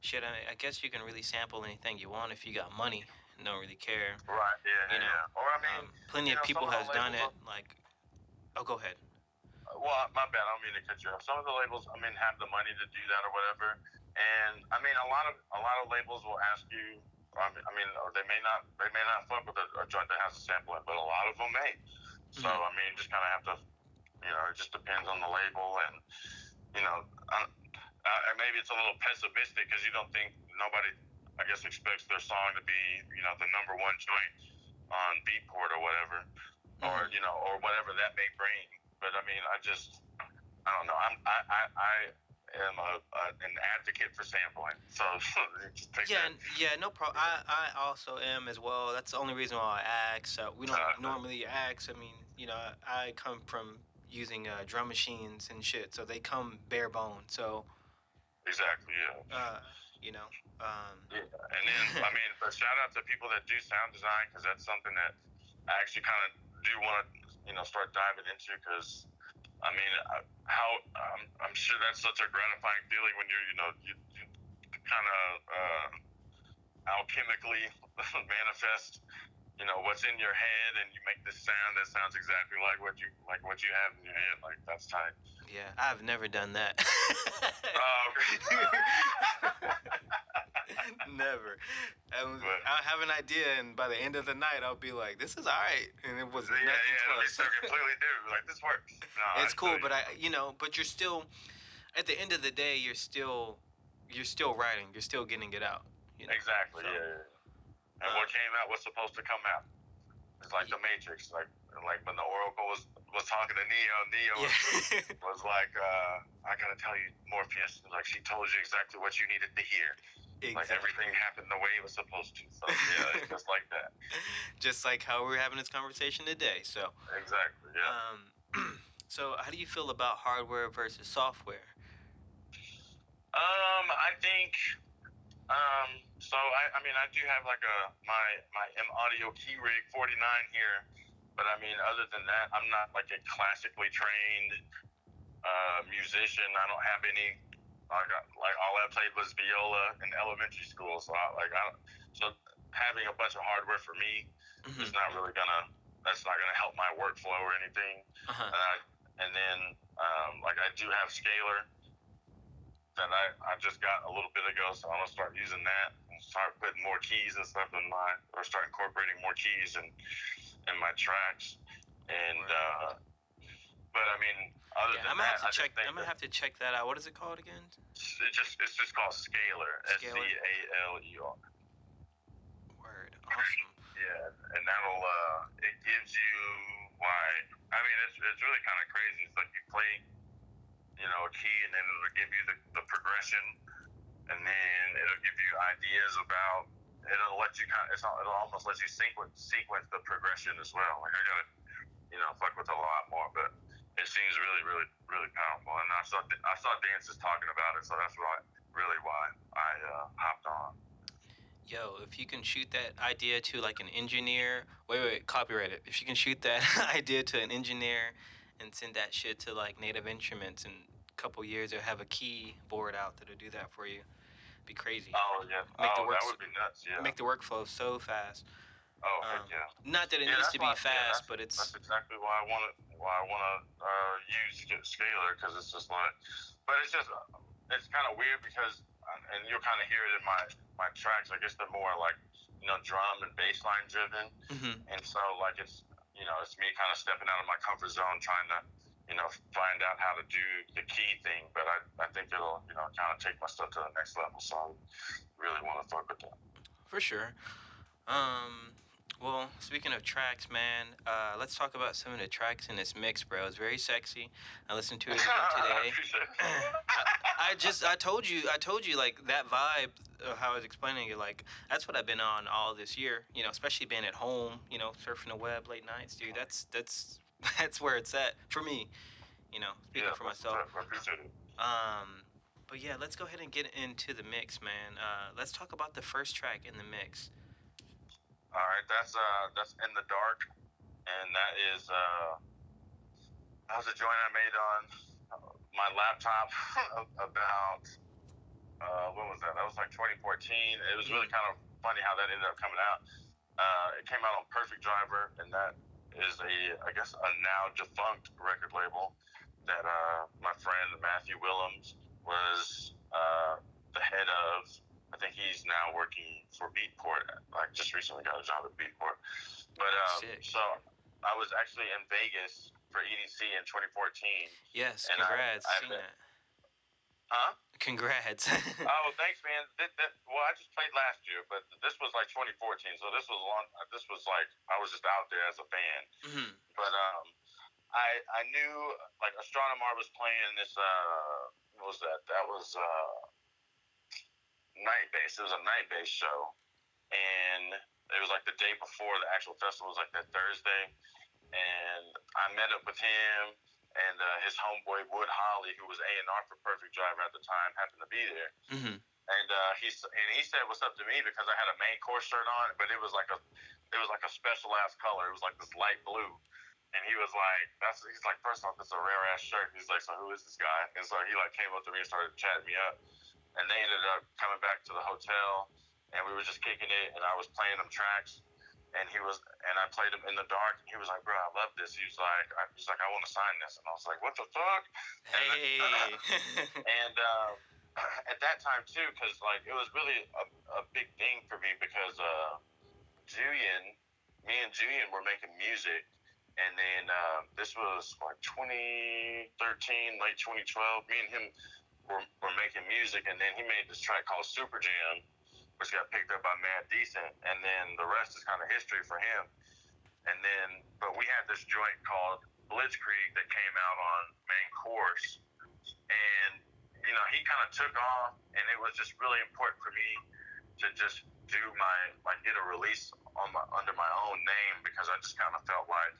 shit I, I guess you can really sample anything you want if you got money don't really care Right. Yeah. You know, yeah. Or I mean, um, plenty of know, people has done it like oh go ahead well, my bad. I don't mean to cut you off. Some of the labels, I mean, have the money to do that or whatever. And I mean, a lot of a lot of labels will ask you. I mean, I mean, they may not. They may not fuck with a, a joint that has a sample in, but a lot of them may. So Mhm. I mean, you just kind of have to. You know, it just depends on the label, and you know, I, uh, maybe it's a little pessimistic because you don't think nobody, I guess, expects their song to be, you know, the number one joint on Beatport or whatever or you know, or whatever that may bring. But I mean, I just, I don't know. I'm, I, I, I am a, a an advocate for sampling. [LAUGHS] So yeah that. yeah no problem I, I also am as well that's the only reason why i ask uh, we don't Uh, normally ask i mean you know i come from using uh, drum machines and shit so they come bare bone so Exactly. Yeah. uh you know um Yeah. And then I [LAUGHS] mean, but shout out to people that do sound design because that's something that I actually kind of do want to, you know, start diving into because. I mean, how um, I'm sure that's such a gratifying feeling when you're, you know, you, you kind of uh, alchemically [LAUGHS] manifest, you know, what's in your head, and you make this sound that sounds exactly like what you like what you have in your head. Like that's tight. yeah i've never done that [LAUGHS] Uh, [LAUGHS] [LAUGHS] Never. I, was, But- I have an idea, and by the end of the night, I'll be like, "This is all right," and it was yeah, nothing yeah, it'll be so [LAUGHS] completely different. Like this works. No, it's I cool, but. I, you know, but you're still, at the end of the day, you're still, you're still writing. You're still getting it out. You know? Exactly. So- Yeah, yeah. yeah. And Uh, what came out was supposed to come out. It's like the Matrix. Like like when the Oracle was was talking to Neo. Neo was, [LAUGHS] was like, uh, "I gotta tell you, Morpheus. Like she told you exactly what you needed to hear. Like everything happened the way it was supposed to. So yeah, just like that. [LAUGHS] Just like how we're having this conversation today. So, Exactly. Yeah. um, [CLEARS THROAT] so how do you feel about hardware versus software? Um, I think. Um, so I, I mean, I do have like a my my M Audio Key Rig 49 here, but I mean, other than that, I'm not like a classically trained uh, musician. I don't have any. I got, like all I played was viola in elementary school, so I, like I so having a bunch of hardware for me Mhm. is not really gonna. That's not gonna help my workflow or anything. Uh-huh. And I and then um, like I do have Scaler that I, I just got a little bit ago, so I'm gonna start using that and start putting more keys and stuff in my or start incorporating more keys in in my tracks. And uh, but I mean, other Yeah, than I'm gonna that, have I to check. I'm gonna have to check that out. What is it called again? it's just it's just called Scaler. S C. A L E R. Word. [LAUGHS] Awesome. Yeah, and that'll uh, it gives you like I mean it's it's really kind of crazy. It's like you play, you know, a key, and then it'll give you the, the progression, and then it'll give you ideas about. It'll let you kind. Of, it's not, it'll almost let you sequence sequence the progression as well. Like I gotta, you know, fuck with a lot more, but it seems really, really, really powerful. And I saw I saw dances talking about it, so that's why really why I uh, hopped on. Yo, if you can shoot that idea to like an engineer, wait, wait, copyright it. If you can shoot that [LAUGHS] idea to an engineer and send that shit to like Native Instruments in a couple years, they'll have a keyboard out that'll do that for you. Be crazy. Oh yeah, Make the oh work that would be nuts. Yeah. Make the workflow so fast. Oh um, heck yeah. Not that it Yeah, needs to be why- yeah, fast, that's- but it's that's exactly why I want to why I want to uh, use Sc- Scaler because it's just like, but it's just it's kind of weird because and you'll kind of hear it in my my tracks. I guess they're more like you know drum and bass line driven, Mhm. and so like it's you know it's me kind of stepping out of my comfort zone trying to you know find out how to do the key thing. But I I think it'll you know kind of take my stuff to the next level. So I really want to fuck with that. for sure. Um, well, speaking of tracks, man, uh, let's talk about some of the tracks in this mix, bro. It's very sexy. I listened to it again [LAUGHS] today. [LAUGHS] I just I told you I told you like that vibe of how I was explaining it like that's what I've been on all this year you know especially being at home you know surfing the web late nights dude that's that's [LAUGHS] that's where it's at for me you know speaking yeah, for myself I appreciate it. um but yeah let's go ahead and get into the mix man uh let's talk about the first track in the mix All right, that's uh that's in the dark, and that is uh that was a joint I made on uh, my laptop [LAUGHS] about uh when was that? That was like 2014. It was really kind of funny how that ended up coming out. Uh, it came out on Perfect Driver, and that is a I guess a now defunct record label that uh my friend Matthew Willems was uh the head of. I think he's now working for Beatport. Like just recently got a job at Beatport. But um, so I was actually in Vegas for EDC in 2014. yes And I- congrats I've seen been- that Huh? congrats [LAUGHS] oh, thanks, man. That, that, well, I just played last year, but this was like 2014. So this was long. This was like I was just out there as a fan. Mhm. But um, I I knew like Astronomar was playing this. Uh, what was that? That was uh, Night Bass. It was a Night Bass show, and it was like the day before the actual festival was like that Thursday, and I met up with him and uh, his homeboy Wood Holly, who was A and R for Perfect Driver at the time, happened to be there. Mhm. And uh, he's and he said what's up to me because I had a main course shirt on, but it was like a it was like a special ass color. It was like this light blue. And he was like, "That's." He's like, first off, it's a rare ass shirt." He's like, "So who is this guy?" And so he like came up to me and started chatting me up. And they ended up coming back to the hotel, and we were just kicking it. And I was playing them tracks, and he was, and I played them in the dark. And he was like, "Bro, I love this." He was like, I, "He's like, I want to sign this," and I was like, "What the fuck?" hey [LAUGHS] and um, [CLEARS THROAT] at that time too, because like it was really a, a big thing for me because uh, Julian, me and Julian were making music, and then uh, this was like 2013, late 2012. Me and him were, were making music, and then he made this track called Super Jam, which got picked up by Mad Decent, and then the rest is kind of history for him. And then, but we had this joint called Blitzkrieg that came out on Main Course, and you know he kind of took off, and it was just really important for me to just do my like get a release on my under my own name because I just kind of felt like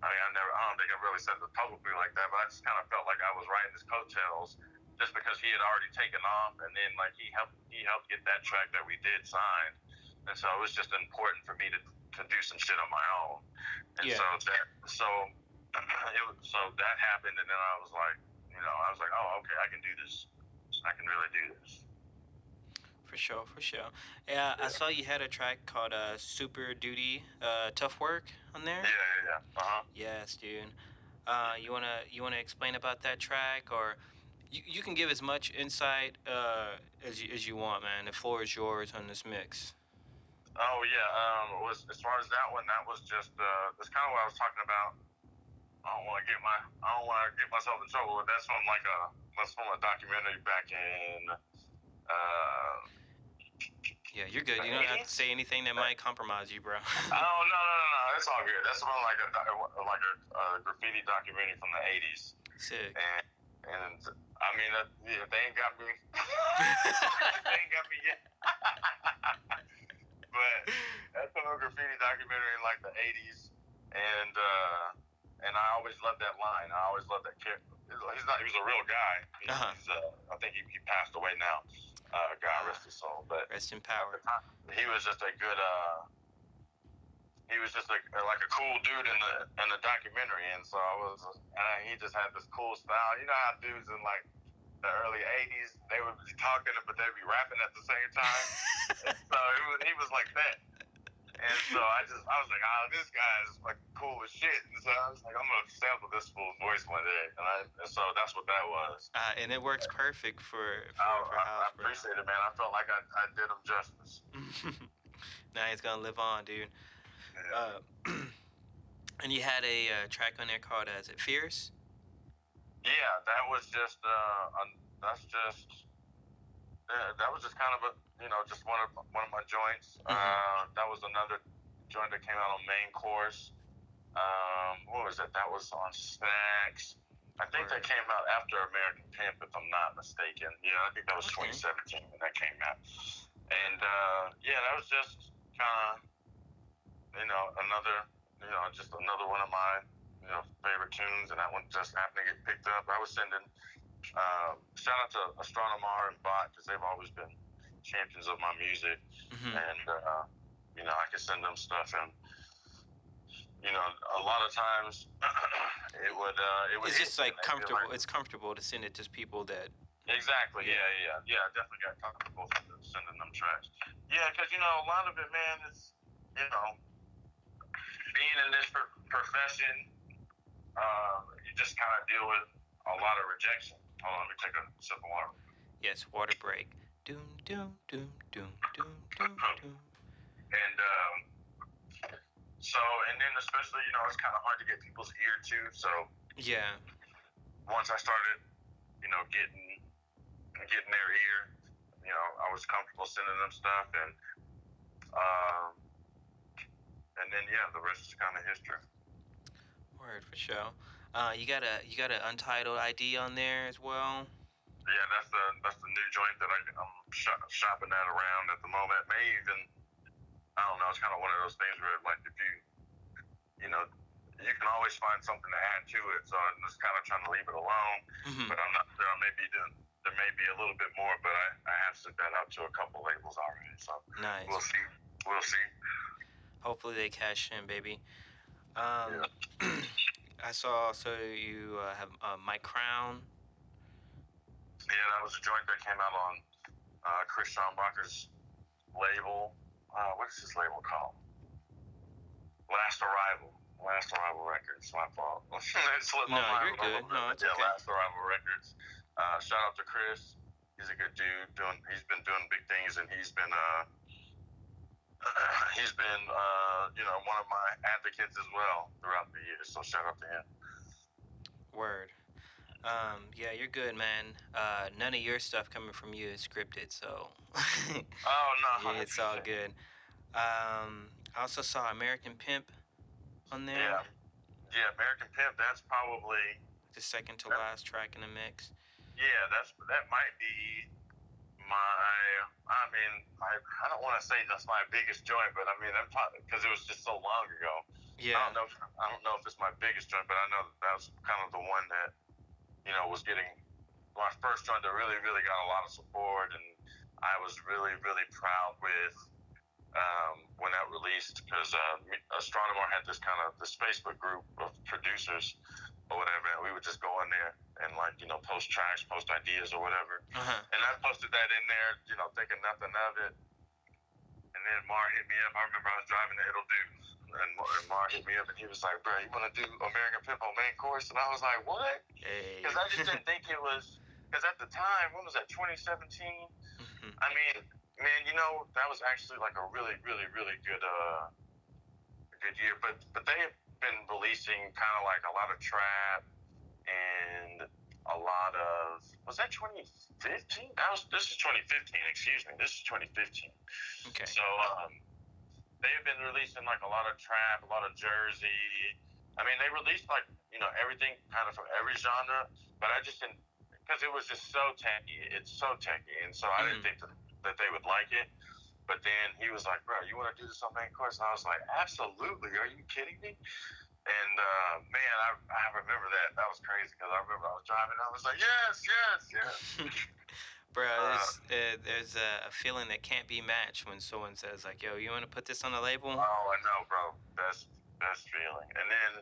I mean I never I don't think I've really said it publicly like that, but I just kind of felt like I was riding his coattails just because he had already taken off, and then like he helped he helped get that track that we did signed, and so it was just important for me to to do some shit on my own. And Yeah. so that so [CLEARS THROAT] it so that happened, and then I was like, you know, I was like, oh, okay, I can do this. I can really do this. For sure, for sure. Yeah, I saw you had a track called uh, Super Duty uh, Tough Work on there. Yeah, yeah, yeah. Uh huh. Yes, dude. Uh, you wanna you wanna explain about that track, or you, you can give as much insight uh, as you, as you want, man. The floor is yours on this mix. Oh yeah. Um, was as far as that one, that was just uh, that's kind of what I was talking about. I don't want to get my I don't want to get myself in trouble, but that's from like a that's from a documentary back in. Uh, Yeah, you're good. You don't have to say anything that might compromise you, bro. [LAUGHS] oh no no no no, it's all good. That's from like a like a, a graffiti documentary from the '80s, Sick. and and I mean uh, yeah, they ain't got me. [LAUGHS] they ain't got me yet. [LAUGHS] but that's a graffiti documentary in like the '80s, and uh, and I always loved that line. I always loved that kid. He's not. He was a real guy. He- Uh-huh. He's, uh, I think he, he passed away now. Uh, God rest his soul. But Rest in power. he was just a good. Uh, he was just a, like a cool dude in the in the documentary, and so I was. And he just had this cool style. You know how dudes in like the early '80s they would be talking, but they'd be rapping at the same time. [LAUGHS] so he was, he was like that. And so I just, I was like, oh, this guy is like cool as shit. And so I was like, I'm gonna sample this fool's voice one day. And, I, and so that's what that was. Uh, and it works perfect for for, I, for I, I bro. appreciate it, man. I felt like I, I did him justice. [LAUGHS] now he's gonna live on, dude. Uh, [CLEARS THROAT] and you had a uh, track on there called uh, "Is It Fierce?" Yeah, that was just uh, that's just uh, that was just kind of a you know just one of one of my joints. Uh, that was another joint that came out on main course. Um, what was it? That was on Snacks. I think that came out after American Pimp, if I'm not mistaken. Yeah, I think that was Okay. 2017 when that came out. And uh, yeah, that was just kind of you know another you know just another one of my you know favorite tunes, and that one just happened to get picked up. I was sending uh, shout out to Astronomar and Bot because they've always been champions of my music, hmm and uh, you know I can send them stuff, and you know a lot of times [CLEARS THROAT] it would uh, it would It's just like and they'd be comfortable. like- It's comfortable to send it to people that. Exactly. Yeah, yeah, yeah. I definitely got comfortable sending them tracks. Yeah, because you know a lot of it, man, is you know being in this pro- profession, uh, you just kind of deal with a lot of rejection. Hold on, let me take a sip of water. Yes, water break. Doom doom doom doom doom doom [LAUGHS] doom. And um, so, and then especially, you know, it's kind of hard to get people's ear too. So Yeah. once I started, you know, getting getting their ear, you know, I was comfortable sending them stuff, and um, and then yeah, the rest is kind of history. Word for sure. Uh, you got a you got an untitled ID on there as well. Yeah, that's the that's the new joint that I, I'm shop, shopping at around at the moment. May even I don't know. It's kind of one of those things where like if you you know you can always find something to add to it. So I'm just kind of trying to leave it alone. Mhm. But I'm not sure. I may be doing, there may be a little bit more, but I, I have sent that out to a couple labels already. So Nice. we'll see. We'll see. Hopefully they cash in, baby. Um, [CLEARS THROAT] I saw also you uh, have uh, My Crown. Yeah, that was a joint that came out on uh, Chris Schombacher's label. Uh, what is his label called? Last Arrival. Last Arrival Records. My fault. [LAUGHS] it slipped my No, you're good. No, it's yeah, okay. Last Arrival Records. Uh, shout out to Chris. He's a good dude. Doing, he's been doing big things, and he's been, uh, [CLEARS THROAT] he's been, uh, you know, one of my advocates as well throughout the years. So shout out to him. Word. Um, yeah, you're good, man. Uh, none of your stuff coming from you is scripted, so [LAUGHS] Oh no, yeah, it's all good. Um, I also saw American Pimp on there. Yeah, yeah. American Pimp. That's probably The second to last track in the mix. Yeah, that's that might be my. I mean, I, I don't want to say that's my biggest joint, but I mean, I'm because it was just so long ago. Yeah. I don't know. If, I don't know if it's my biggest joint, but I know that, that was kind of the one that you know was getting my first joint that really, really got a lot of support, and I was really, really proud with. um, when that released because uh, Astronomar had this kind of this Facebook group of producers or whatever, and we would just go in there and like you know post tracks, post ideas or whatever. Uh-huh. And I posted that in there, you know, thinking nothing of it. And then Mar hit me up. I remember I was driving to It'll Do, and, and Mar hit me up, and he was like, "Bro, you want to do American on main course?" And I was like, "What?" Because I just didn't [LAUGHS] think it was. Because at the time, when was that? 2017. Mhm. I mean, man, you know, that was actually like a really, really, really good, uh, good year. But but they have been releasing kind of like a lot of trap and a lot of was that 2015? That was this is 2015. Excuse me, this is 2015. Okay. So um, they've been releasing like a lot of trap, a lot of Jersey. I mean, they released like you know everything kind of from every genre, but I just didn't because it was just so techy. It's so techy, and so I didn't think that, that they would like it. But then he was like, "Bro, you want to do this on main course?" And I was like, "Absolutely! Are you kidding me?" And uh, man, I, I remember that. That was crazy because I remember I was driving. And I was like, "Yes, yes, yes." [LAUGHS] Bro, Uh, there's, uh, there's a, a feeling that can't be matched when someone says like, "Yo, you want to put this on the label?" Oh, I know, bro. Best best feeling. And then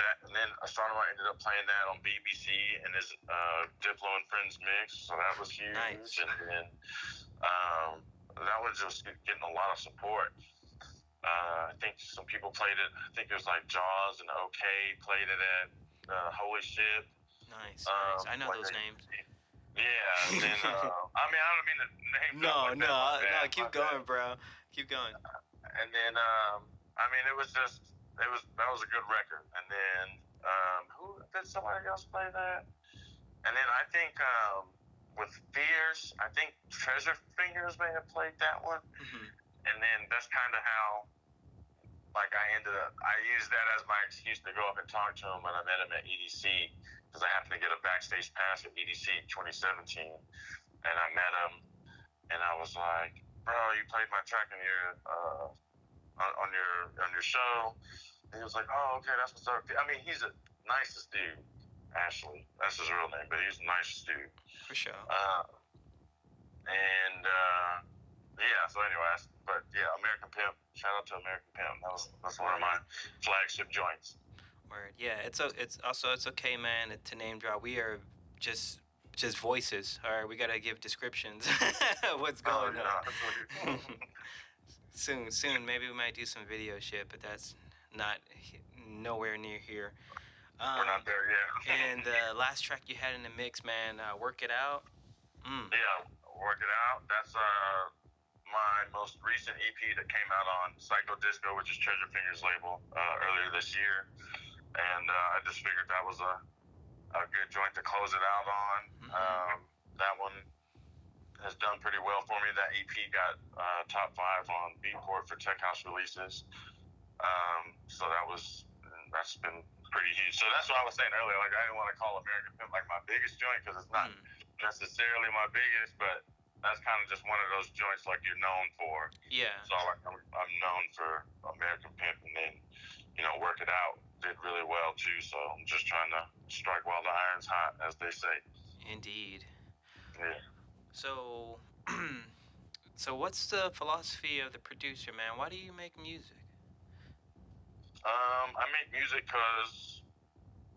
that, and then Astronomar ended up playing that on BBC and his uh, Diplo and Friends mix, so that was huge. Nice. And then um, that was just getting a lot of support. Uh, I think some people played it. I think it was like Jauz and Ookay played it at uh, Holy Ship. Nice, Um, nice. I know those they- names. Yeah, then uh, [LAUGHS] I mean I don't mean to name No, like no, that, no. bad, Keep bad. going, bro. Keep going. and then um, I mean it was just it was that was a good record. And then um, who did somebody else play that? And then I think um, with Fierce, I think Treasure Fingers may have played that one. Mhm. And then that's kind of how like I ended up I used that as my excuse to go up and talk to him when I met him at EDC because I happened to get a backstage pass at EDC 2017 and I met him and I was like bro you played my track in your uh, on, on your on your show. And he was like oh okay that's what's up. I mean he's the nicest dude Ashley that's his real name but he's the nicest dude. For sure. uh, and uh, yeah, so anyway, I- but yeah, American Pimp. Shout out to American Pimp. That was that's one of my flagship joints. Word. Yeah, it's o- it's also it's okay, man, to name drop. We are just just voices. All right, we gotta give descriptions. [LAUGHS] What's going Oh, on? [LAUGHS] soon, soon, maybe we might do some video shit, but that's not nowhere near here. Um, We're not there yet. [LAUGHS] and the last track you had in the mix, man, uh, work it out. Mm. yeah, work it out. That's uh my most recent EP that came out on Psycho Disco, which is Treasure Fingers label, uh, earlier this year, and uh, I just figured that was a a good joint to close it out on. Mhm. Um, that one has done pretty well for me. That EP got uh, top five on Beatport for tech house releases. Um, so that was that's been pretty huge. So that's what I was saying earlier. Like I didn't want to call American Pimp like my biggest joint because it's not Mm. necessarily my biggest, but that's kind of just one of those joints like you're known for. Yeah. So like I'm, I'm known for American Pimp, and then you know Work It Out did really well too. So I'm just trying to strike while the iron's hot, as they say. Indeed. Yeah. So, [CLEARS THROAT] so what's the philosophy of the producer, man? Why do you make music? Um, I make music because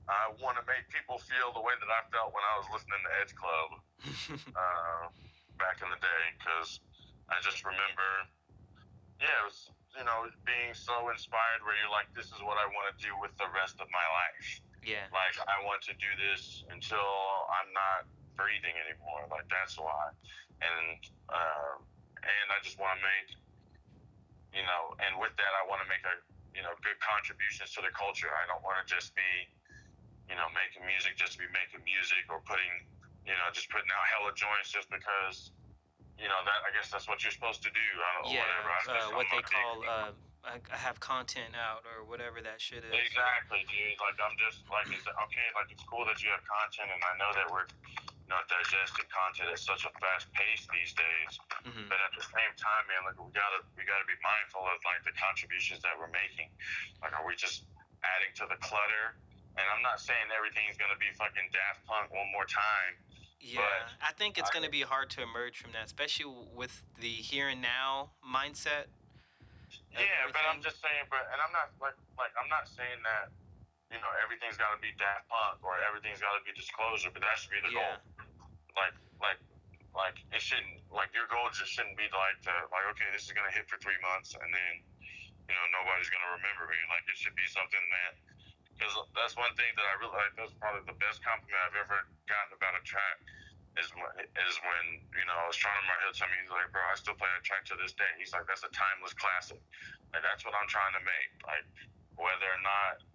I want to make people feel the way that I felt when I was listening to Edge Club. [LAUGHS] uh, back in the day because I just remember, yeah, it was, you know, being so inspired where you're like, this is what I want to do with the rest of my life. yeah. Like, I want to do this until I'm not breathing anymore. Like, that's why. And, uh, and I just want to make, you know, and with that, I want to make a, you know, good contributions to the culture. I don't want to just be, you know, making music just to be making music or putting, you know, just putting out hella joints just because, you know, that I guess that's what you're supposed to do. I don't know, Yeah. whatever. I Uh, what they call uh, I have content out or whatever that shit is. Exactly, dude. Like I'm just like it's okay. Like it's cool that you have content, and I know that we're you know digesting content at such a fast pace these days. Mhm. But at the same time, man, like we gotta we gotta be mindful of like the contributions that we're making. Like, are we just adding to the clutter? And I'm not saying everything's gonna be fucking Daft Punk one more time. Yeah, But I think it's going to be hard to emerge from that, especially with the here and now mindset. Yeah, but I'm just saying, but and I'm not like like I'm not saying that you know everything's got to be Daft Punk or everything's got to be Disclosure, but that should be the Yeah. goal. Like like like it shouldn't like your goal just shouldn't be like to like okay this is gonna hit for three months and then you know nobody's gonna remember me. Like it should be something that because that's one thing that I really like. That's probably the best compliment I've ever gotten about a track. Is when, is when you know I was trying to my head tell me he's like bro I still play that track to this day he's like that's a timeless classic like that's what I'm trying to make like whether or not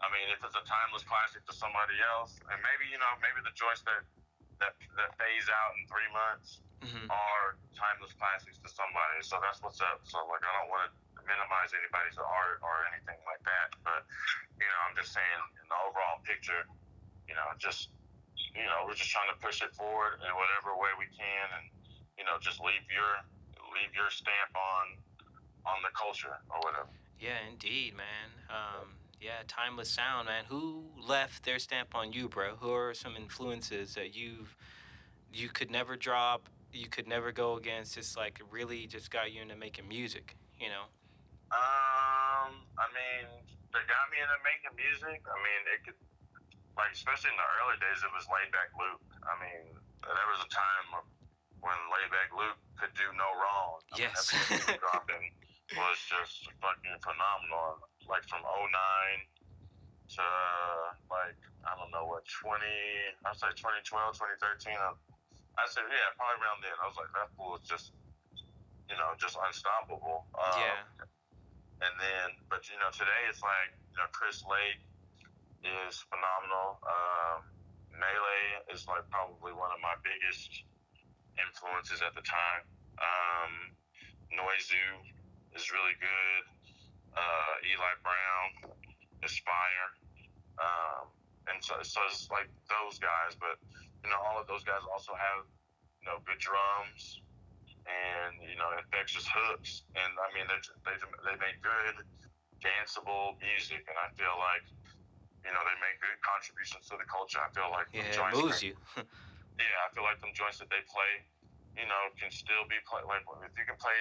I mean if it's a timeless classic to somebody else and maybe you know maybe the joints that that that phase out in three months Mhm. are timeless classics to somebody so that's what's up so like I don't want to minimize anybody's art or anything like that but you know I'm just saying in the overall picture you know just you know, we're just trying to push it forward in whatever way we can, and you know, just leave your leave your stamp on on the culture or whatever. Yeah, indeed, man. Um, yeah, timeless sound, man. Who left their stamp on you, bro? Who are some influences that you've you could never drop, you could never go against? Just like really just got you into making music, you know? Um, I mean, that got me into making music. I mean, it could like especially in the early days, it was Laidback Luke. I mean, there was a time when Laidback Luke could do no wrong. I mean, Yes. was dropping was just fucking phenomenal. Like from 09 to like I don't know what 20, I'd say 2012, 2013. I, I'd say yeah, probably around then. I was like that fool is just you know just unstoppable. Um, yeah. And then, but you know, today it's like you know, Chris Lake is phenomenal. Um, Melee is like probably one of my biggest influences at the time. Um, Noizu is really good. Uh, Eli Brown, Aspire, um, and so so it's like those guys. But you know, all of those guys also have you know good drums and you know infectious hooks, and I mean they they they make good danceable music, and I feel like you know they make good contributions to the culture. I feel like the Yeah, it joints moves that- you. [LAUGHS] yeah, I feel like them joints that they play, you know, can still be played. like if you can play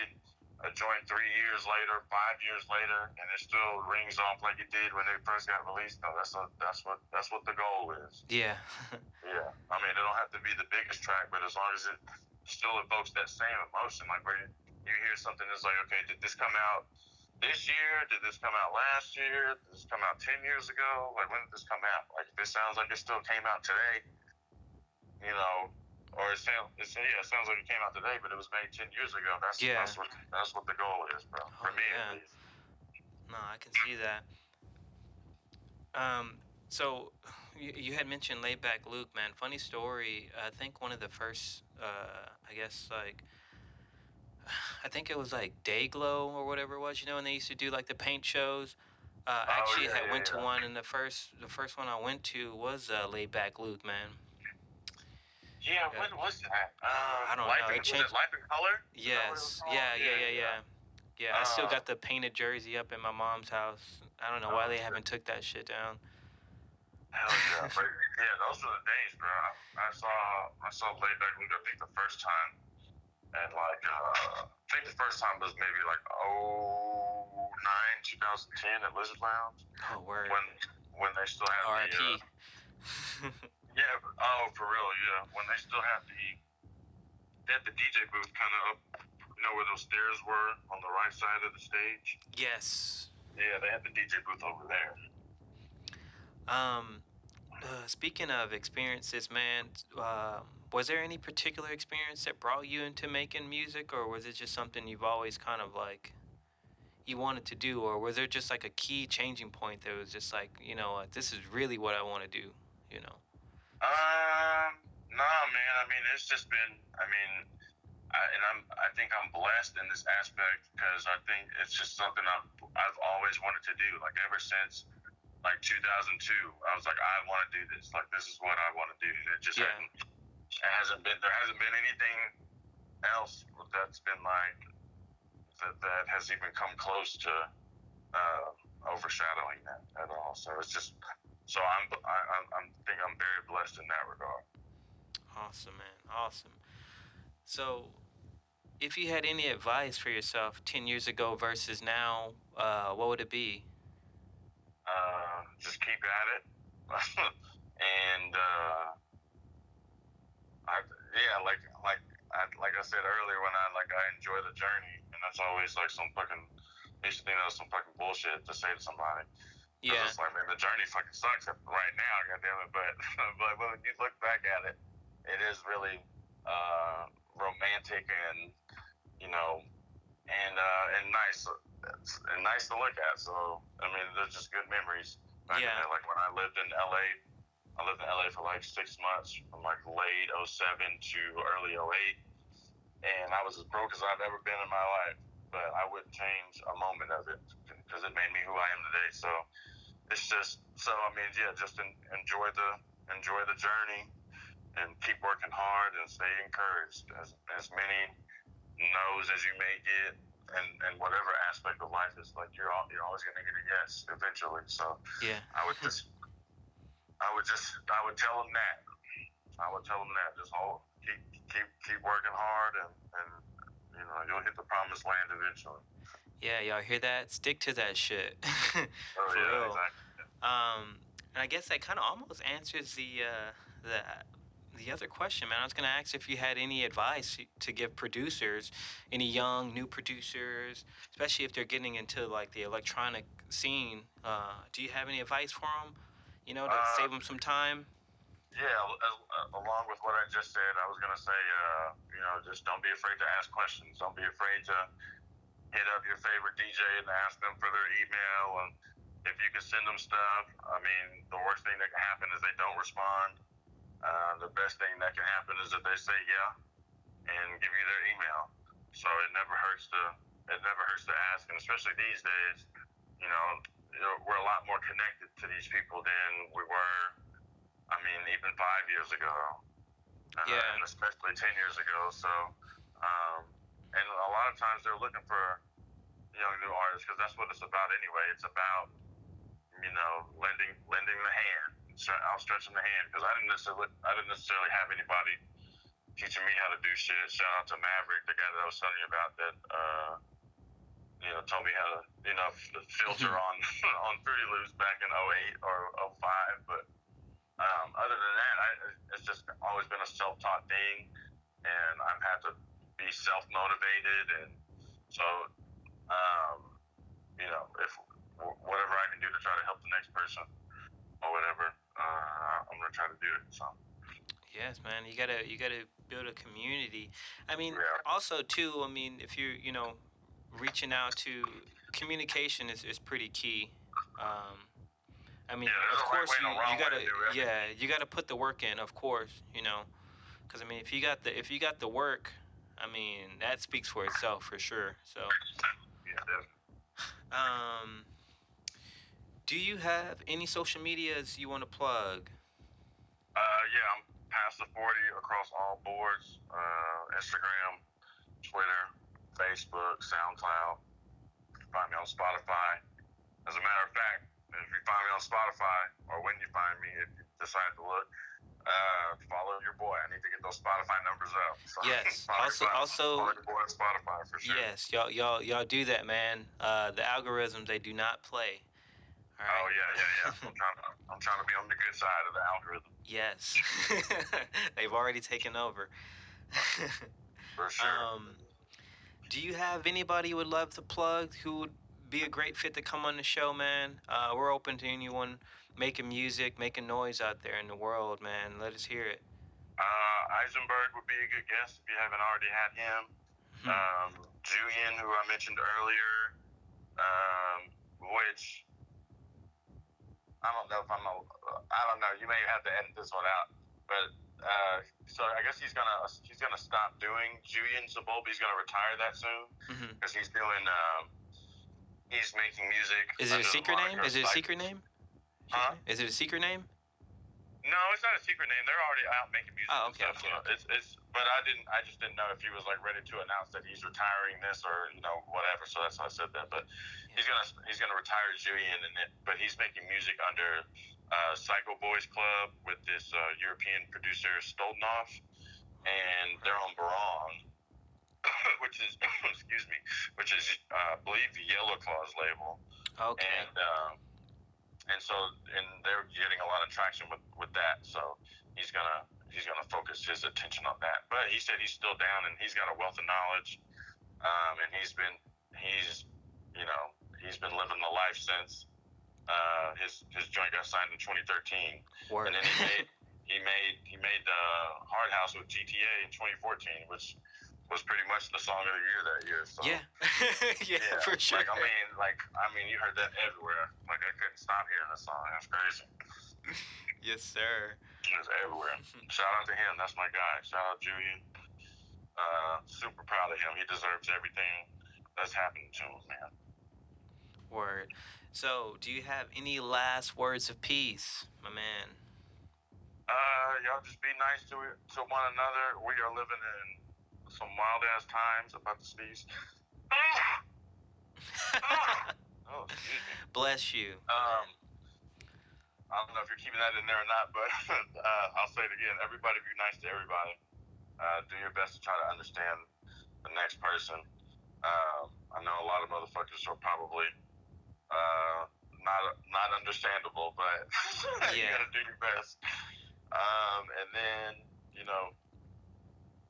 a joint three years later, five years later, and it still rings off like it did when they first got released. No, that's a, that's what that's what the goal is. yeah. [LAUGHS] Yeah, I mean, it don't have to be the biggest track, but as long as it still evokes that same emotion, like where you, hear something that's like, okay, did this come out this year? Did this come out last year? Did this come out ten years ago? Like when did this come out? Like this sounds like it still came out today, you know, or it sounds, it's, yeah, it sounds like it came out today, but it was made ten years ago. That's Yeah. that's what that's what the goal is, bro. For Oh, me, yeah. at least. No, I can see that. Um, so you, you had mentioned Laidback Luke, man. Funny story. I think one of the first, uh, I guess like, [SIGHS] I think it was like Dayglow or whatever it was. You know, and they used to do like the paint shows. Uh, Oh, actually, yeah, had yeah, went to one, and the first the first one I went to was uh, Laidback Luke, man. Yeah, Yeah. when was that? Um, I don't Life know, In, it was changed- it Life in Color? Is that what it was Yes. called? Yeah, yeah, yeah, yeah. Yeah, I still Uh, got the painted jersey up in my mom's house. I don't know why Oh, they haven't took that shit down. Hell yeah, but yeah, those were the days, bro. I, I saw I saw Laidback Luke. I think the first time, and like uh, I think the first time was maybe like oh nine, 2010 at Lizard Lounge Oh, word. when when they still had the R.I.P. uh, [LAUGHS] yeah. Oh, for real, yeah. When they still had the they had the DJ booth kind of up, you know, where those stairs were on the right side of the stage. yes. Yeah, they had the DJ booth over there. Um, uh, speaking of experiences, man, um, was there any particular experience that brought you into making music, or was it just something you've always kind of like you wanted to do, or was there just like a key changing point that was just like, you know, this is really what I want to do, you know? Um, nah, man. I mean, it's just been. I mean, I, and I'm. I think I'm blessed in this aspect because I think it's just something I've I've always wanted to do. Like ever since like 2002, I was like, I want to do this. Like this is what I want to do. It just Yeah. hasn't. It hasn't been. There hasn't been anything else that's been like that that has even come close to uh, overshadowing that at all. So it's just. So I'm. I, I'm. I'm think I'm very blessed in that regard. Awesome, man. Awesome. So, if you had any advice for yourself 10 years ago versus now, uh, what would it be? Uh, just keep at it. [LAUGHS] and uh, I, yeah, like like I, like I said earlier, when I like I enjoy the journey, and that's always like some fucking. Used think that was some fucking bullshit to say to somebody. Yeah. It's like, man, the journey fucking sucks right now, goddamn it. [LAUGHS] But but when you look back at it, it is really uh, romantic and you know, and uh, and nice It's- and nice to look at. So I mean, they're just good memories. Back Yeah. there. Like when I lived in LA, I lived in LA for like six months, from like late 07 to early 08, and I was as broke as I've ever been in my life. But I wouldn't change a moment of it because it made me who I am today. So it's just so I mean, yeah, just en- enjoy the enjoy the journey and keep working hard and stay encouraged. As as many no's as you may get, and and whatever aspect of life is like, you're all, you're always gonna get a yes eventually. So Yeah. I would just [LAUGHS] I would just I would tell them that. I would tell them that. Just hold, keep keep keep working hard and and you know you'll hit the promised land eventually. Yeah, y'all hear that? Stick to that shit. [LAUGHS] Oh yeah, real. exactly. Um, and I guess that kind of almost answers the uh, the the other question, man. I was gonna ask if you had any advice to give producers, any young new producers, especially if they're getting into like the electronic scene. Uh, do you have any advice for them? You know, to Uh, save them some time. Yeah, along with what I just said, I was gonna say, uh, you know, just don't be afraid to ask questions. Don't be afraid to hit up your favorite DJ and ask them for their email. And if you can send them stuff, I mean, the worst thing that can happen is they don't respond. Uh, the best thing that can happen is that they say yeah and give you their email. So it never hurts to it never hurts to ask, and especially these days, you know, we're a lot more connected to these people than we were I mean, even five years ago, uh, Yeah. and especially ten years ago. So, um, and a lot of times they're looking for young new artists because that's what it's about anyway. It's about you know lending lending the hand, stre- outstretching the hand. Because I didn't necessarily I didn't necessarily have anybody teaching me how to do shit. Shout out to Maverick, the guy that I was telling you about that. Uh, you know, told me how to, you know, filter on [LAUGHS] on Fruity Loops back in 08 or 05, but um, other than that, I, it's just always been a self-taught thing, and I've had to be self-motivated, and so, um, you know, if whatever I can do to try to help the next person or whatever, uh, I'm gonna try to do it. So, Yes, man. You gotta you gotta build a community. I mean, Yeah. also too. I mean, if you're you know reaching out to communication is, is pretty key. Um, I mean, Yeah, of a right course you, you way to gotta yeah you gotta put the work in. Of course, you know, because I mean if you got the if you got the work, I mean that speaks for itself for sure. So. yeah, definitely. Um, do you have any social medias you want to plug? Uh, yeah, I'm Past the 40 across all boards uh, Instagram, Twitter, Facebook, SoundCloud. Find me on Spotify. As a matter of fact, if you find me on Spotify, or when you find me, if you decide to look, uh, follow your boy. I need to get those Spotify numbers up. [LAUGHS] So Yes. [LAUGHS] Also- also- follow your boy on Spotify for sure. Yes, y'all, y'all, y'all do that, man. Uh, the algorithms they do not play. Right. Oh yeah, yeah, yeah. I'm trying, to, I'm trying to be on the good side of the algorithm Yes. [LAUGHS] They've already taken over. [LAUGHS] for sure. um, do you have anybody you would love to plug who would be a great fit to come on the show, man? Uh, we're open to anyone making music, making noise out there in the world, man. Let us hear it. Uh, Eisenberg would be a good guest if you haven't already had him. Hmm. Um, Julian, who I mentioned earlier, um, which I don't know if I'm. A, I don't know. You may have to edit this one out, but uh, so I guess he's gonna he's gonna stop doing Julian Zabulba. He's gonna retire that soon because he's doing. Um, he's making music. Is it a secret name? Is it a secret name? Huh? Is it a secret name? No, it's not a secret name. They're already out making music. Oh, okay, stuff, okay, so It's, it's, but I didn't. I just didn't know if he was like ready to announce that he's retiring this or you know whatever. So that's why I said that. But he's gonna he's gonna retire Julian, and it, but he's making music under uh, Psycho Boys Club with this uh, European producer Stoldenhoff, and they're on Barong. [COUGHS] which is [COUGHS] excuse me, which is uh, I believe the Yellow Claw's label, Okay. and um, and so and they're getting a lot of traction with with that. So he's gonna he's gonna focus his attention on that. But he said he's still down and he's got a wealth of knowledge, um, and he's been he's you know he's been living the life since uh, his his joint got signed in 2013. Word. And then he made he made he made the Hard House with GTA in 2014, which was pretty much the song of the year that year. So [LAUGHS] yeah. yeah. For sure. Like I mean, like I mean, you heard that everywhere. Like I couldn't stop hearing the song. That's crazy. [LAUGHS] yes, sir. It was everywhere. [LAUGHS] Shout out to him. That's my guy. Shout out Julian. Uh, super proud of him. He deserves everything that's happening to him, man. Word. So, do you have any last words of peace, my man? Uh, y'all just be nice to to one another. We are living in some wild ass times. About to sneeze. [LAUGHS] oh, excuse me. Bless you. Um, I don't know if you're keeping that in there or not, but [LAUGHS] uh, I'll say it again. Everybody be nice to everybody. Uh, do your best to try to understand the next person. Um, I know a lot of motherfuckers are probably uh, not not understandable, but [LAUGHS] you Yeah. gotta do your best. Um, and then you know,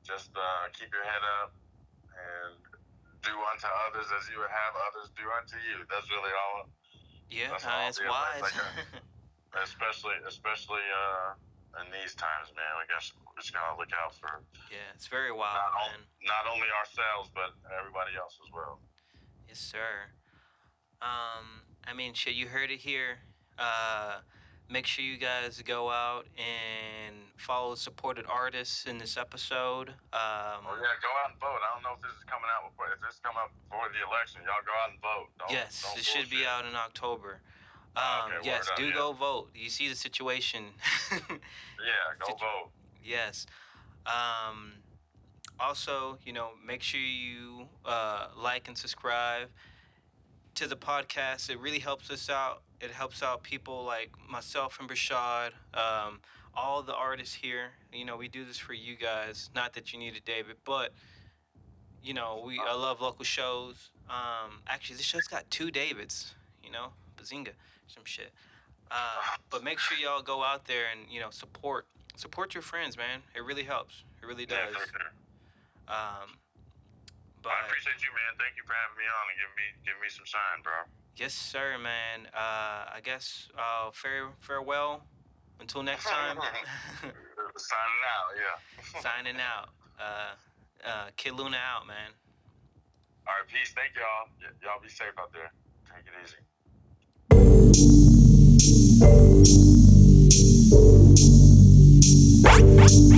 just uh, keep your head up and do unto others as you would have others do unto you. That's really all yeah, that's all advice wise. [LAUGHS] Especially especially uh in these times, man. We got we just gotta look out for yeah, it's very wild, not, man. not only ourselves but everybody else as well. Yes, sir. Um, I mean, shit, you heard it here. Uh, make sure you guys go out and follow supported artists in this episode. Um, Oh yeah, go out and vote. I don't know if this is coming out before if this come up before the election. Y'all go out and vote. Don't, yes, don't it should be out in October. Oh, Um, okay, yes, do go vote. You see the situation. [LAUGHS] Yeah, go Situ- vote. Yes. Um, also, you know, make sure you uh, like and subscribe to the podcast. It really helps us out. It helps out people like myself and Brashad, um, all the artists here. You know, we do this for you guys. Not that you need it, David, but you know, we I love local shows. Um, actually, this show's got two Davids. You know, Bazinga, some shit. Uh, but make sure y'all go out there and you know support support your friends, man. It really helps. It really Yeah, does. for sure. Um, but I appreciate you, man. Thank you for having me on and giving me giving me some shine, bro. Yes, sir, man. Uh, I guess uh, fare, farewell until next time. [LAUGHS] Signing out, yeah. Signing out. Uh, uh, Kid Luna out, man. All right, peace. Thank y'all. Y- y'all be safe out there. Take it easy. Thank you.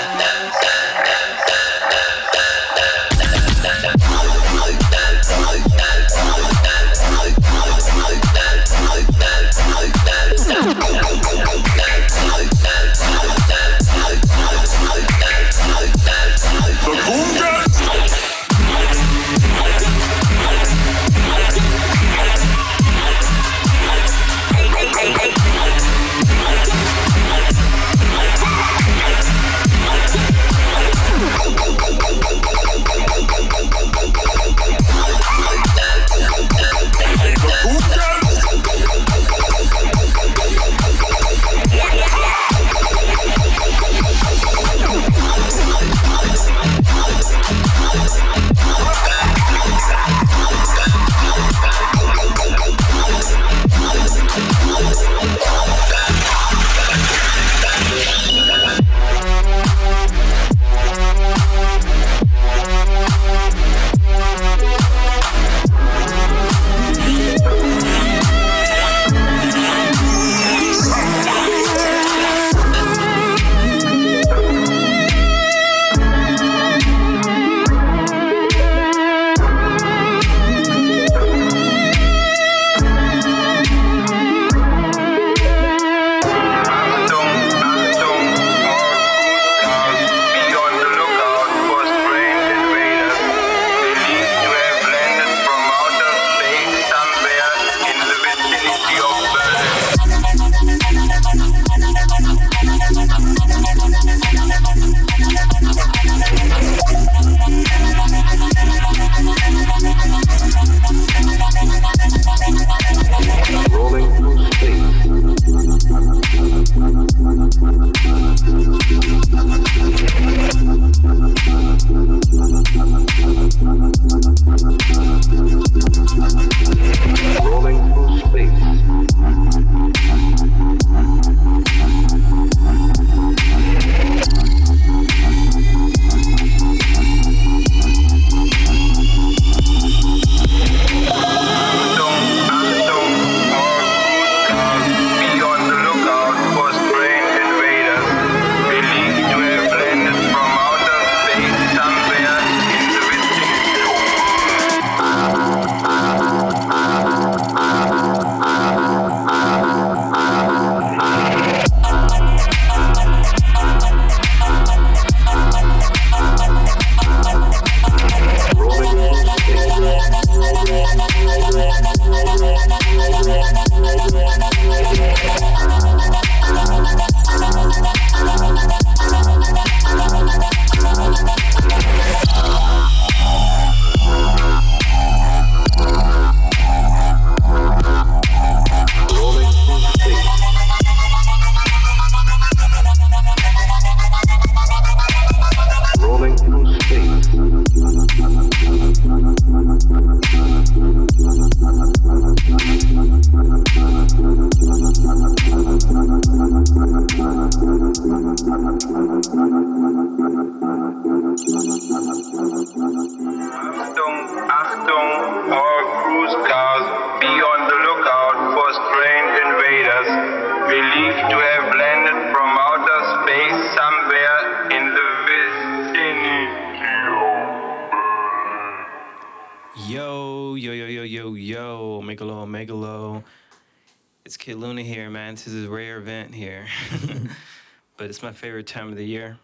Luna here, man. This is a rare event here. [LAUGHS] but it's my favorite time of the year.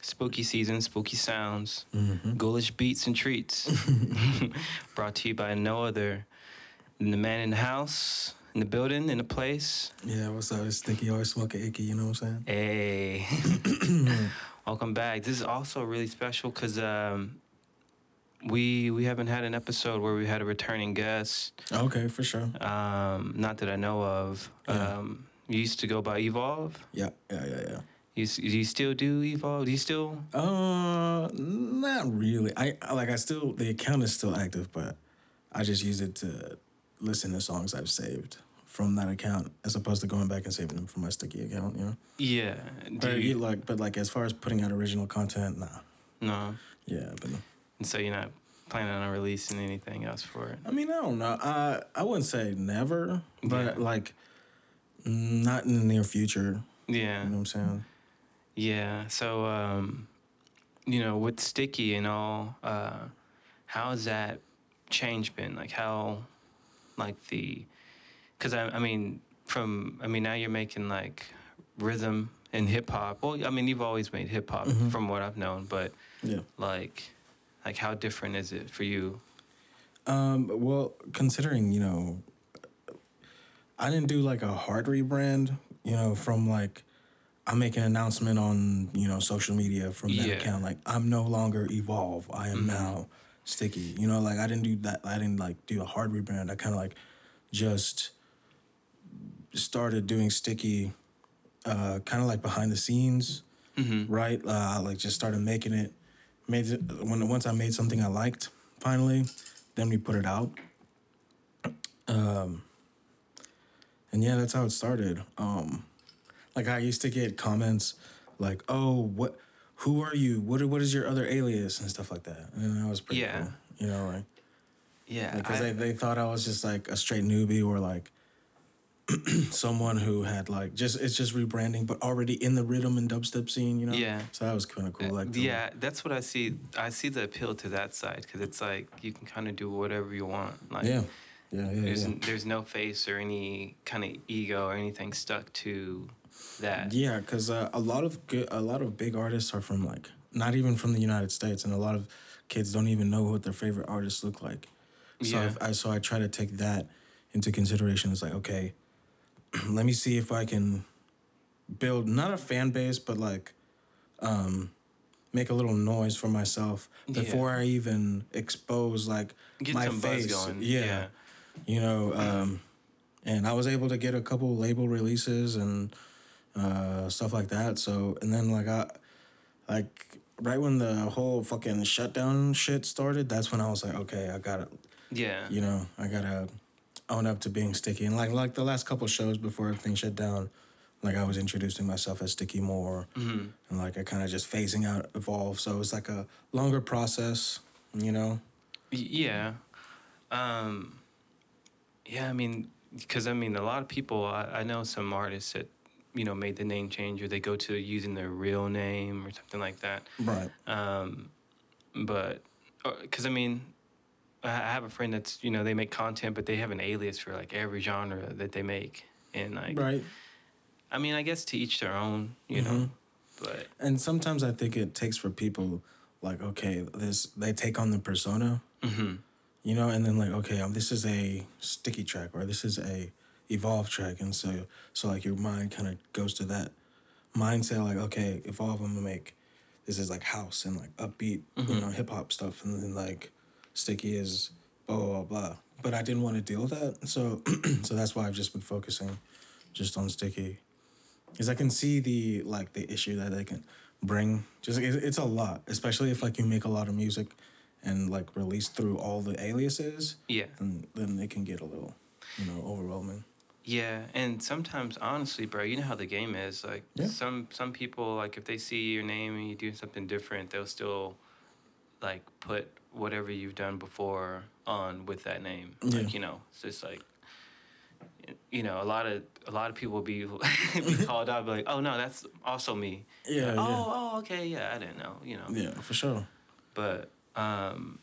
Spooky season, spooky sounds, ghoulish beats and treats. [LAUGHS] [LAUGHS] Brought to you by no other than the man in the house, in the building, in the place. Yeah, what's up? It's Sticky, always smoking icky, you know what I'm saying? Hey. [CLEARS THROAT] Welcome back. This is also really special because um, we we haven't had an episode where we had a returning guest. Okay, for sure. Um, not that I know of. Yeah. Um, you used to go by Evolve. Yeah, yeah, yeah, yeah. You, do you still do Evolve? Do you still? Uh, not really. I like I still the account is still active, but I just use it to listen to songs I've saved from that account, as opposed to going back and saving them from my sticky account. You know. Yeah. Do But you, you, like, but like as far as putting out original content, nah. no. Yeah, but no. And so you're not planning on releasing anything else for it. I mean, I don't know. I I wouldn't say never, but Yeah. like not in the near future. Yeah. You know what I'm saying? Yeah. So, um, you know, with Sticky and all, uh, how has that change been? Like, how, like the, because I, I mean, from, I mean, now you're making like riddim and hip hop. Well, I mean, you've always made hip hop from what I've known, but Yeah. like, like how different is it for you? Um, well, considering, you know, I didn't do like a hard rebrand, you know, from like I make an announcement on, you know, social media from that Yeah. account, like I'm no longer evolve. I am now sticky. You know, like I didn't do that I didn't like do a hard rebrand. I kinda like just started doing sticky uh kind of like behind the scenes, right? Uh, like just started making it. Made it when once I made something I liked, finally, then we put it out. Um, and yeah, that's how it started. Um, like I used to get comments like, "Oh, what? Who are you? What? What is your other alias and stuff like that?" And that was pretty Yeah. cool. You know, like Yeah. because I- they, they thought I was just like a straight newbie or like [CLEARS THROAT] someone who had like just it's just rebranding, but already in the riddim and dubstep scene. You know. Yeah. So that was kind of cool. Like the- yeah, that's what I see. I see the appeal to that side because it's like you can kind of do whatever you want. Like, Yeah. Yeah. Yeah. There's yeah. there's no face or any kind of ego or anything stuck to that. Yeah, because uh, a lot of good, a lot of big artists are from like not even from the United States, and a lot of kids don't even know what their favorite artists look like. So Yeah. I so I try to take that into consideration. It's like okay, [CLEARS THROAT] let me see if I can build not a fan base, but like um, make a little noise for myself before I even expose like Get my some buzz face. going. Yeah, Yeah. you know. Um, and I was able to get a couple label releases and uh, stuff like that. So and then like I like right when the whole fucking shutdown shit started, that's when I was like, okay, I gotta Yeah. you know, I gotta own up to being sticky. And like like the last couple shows before everything shut down, like I was introducing myself as sticky more, Mm-hmm. and like I kind of just phasing out evolve. So it's like a longer process, you know. Yeah. Um, yeah, I mean, because I mean, a lot of people, I, I know some artists that, you know, made the name change or they go to using their real name or something like that. Right. Um, but, because I mean, I I have a friend that's, you know, they make content, but they have an alias for like every genre that they make. And like, Right. I mean, I guess to each their own, you Mm-hmm. know, but And sometimes I think it takes for people like okay, this they take on the persona, mhm. you know, and then like okay, um, this is a sticky track or this is a evolve track, and so so like your mind kind of goes to that mindset like okay, evolve, I'm gonna make this is like house and like upbeat, you know, hip hop stuff, and then like sticky is blah blah blah. But I didn't want to deal with that, so [CLEARS THROAT] so that's why I've just been focusing just on sticky because I can see the like the issue that they can bring. Just it, it's a lot, especially if like you make a lot of music and like release through all the aliases. yeah. Then then it can get a little, you know, overwhelming. Yeah, and sometimes honestly, bro, you know how the game is. Like Yeah. some some people like if they see your name and you do something different, they'll still like put whatever you've done before on with that name. Yeah. Like, you know, it's just like you know, a lot of a lot of people be [LAUGHS] be [LAUGHS] called out, be like, "Oh no, that's also me." Yeah, Like, yeah. oh, oh, okay, yeah, I didn't know, you know. Yeah, for sure. But um,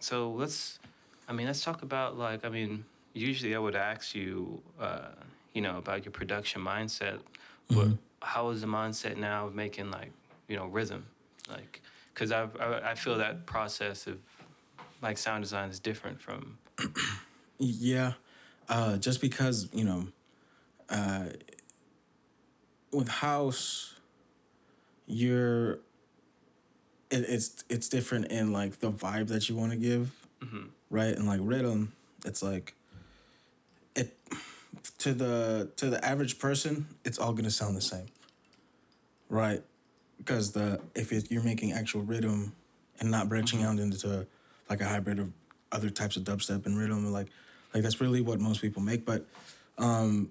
so let's I mean, let's talk about like I mean, usually I would ask you, uh, you know, about your production mindset, but Mm-hmm. how is the mindset now of making like you know riddim, like because I I feel that process of like sound design is different from [CLEARS THROAT] Yeah, uh, just because you know, uh, with house, you're. It, it's it's different in like the vibe that you want to give, right? And like riddim, it's like. It, to the to the average person, it's all gonna sound the same, right? Because the if it, you're making actual riddim, and not branching out into like a hybrid of other types of dubstep and riddim, like like that's really what most people make. But um,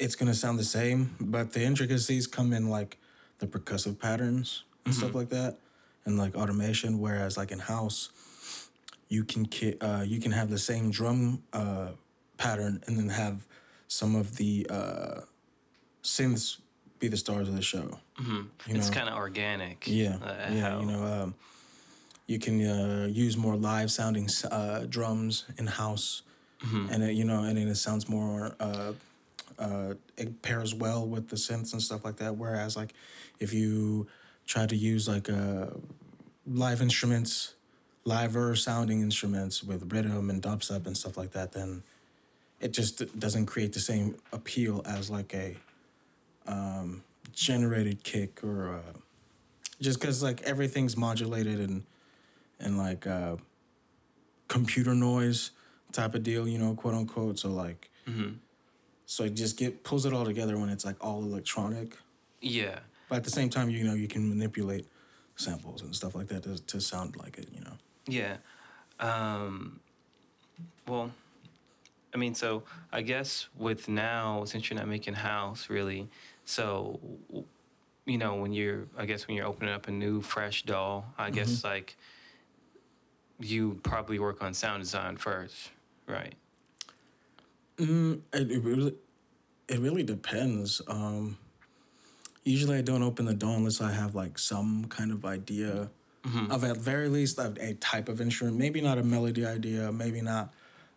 it's gonna sound the same, but the intricacies come in like the percussive patterns and stuff like that, and like automation. Whereas like in house, you can ki- uh, you can have the same drum uh, pattern and then have some of the uh, synths be the stars of the show. You it's kind of organic. Yeah, uh, yeah. how- You know, um, you can uh, use more live sounding uh, drums in house, and it, you know, and it sounds more. Uh, uh, it pairs well with the synths and stuff like that. Whereas, like, if you try to use like uh, live instruments, liver sounding instruments with riddim and dubstep and stuff like that, then it just doesn't create the same appeal as like a um, generated kick or uh, just because like everything's modulated and and like uh, computer noise type of deal, you know, quote unquote. So like, so it just get pulls it all together when it's like all electronic. yeah. But at the same time, you know, you can manipulate samples and stuff like that to, to sound like it, you know. Yeah. Um, well, I mean, so I guess with now, since you're not making house really, so you know, when you're, I guess when you're opening up a new fresh DAW, I guess like you probably work on sound design first, right? Mm, it, it really, it really depends. Um, usually, I don't open the door unless I have like some kind of idea of at very least a, a type of instrument. Maybe not a melody idea. Maybe not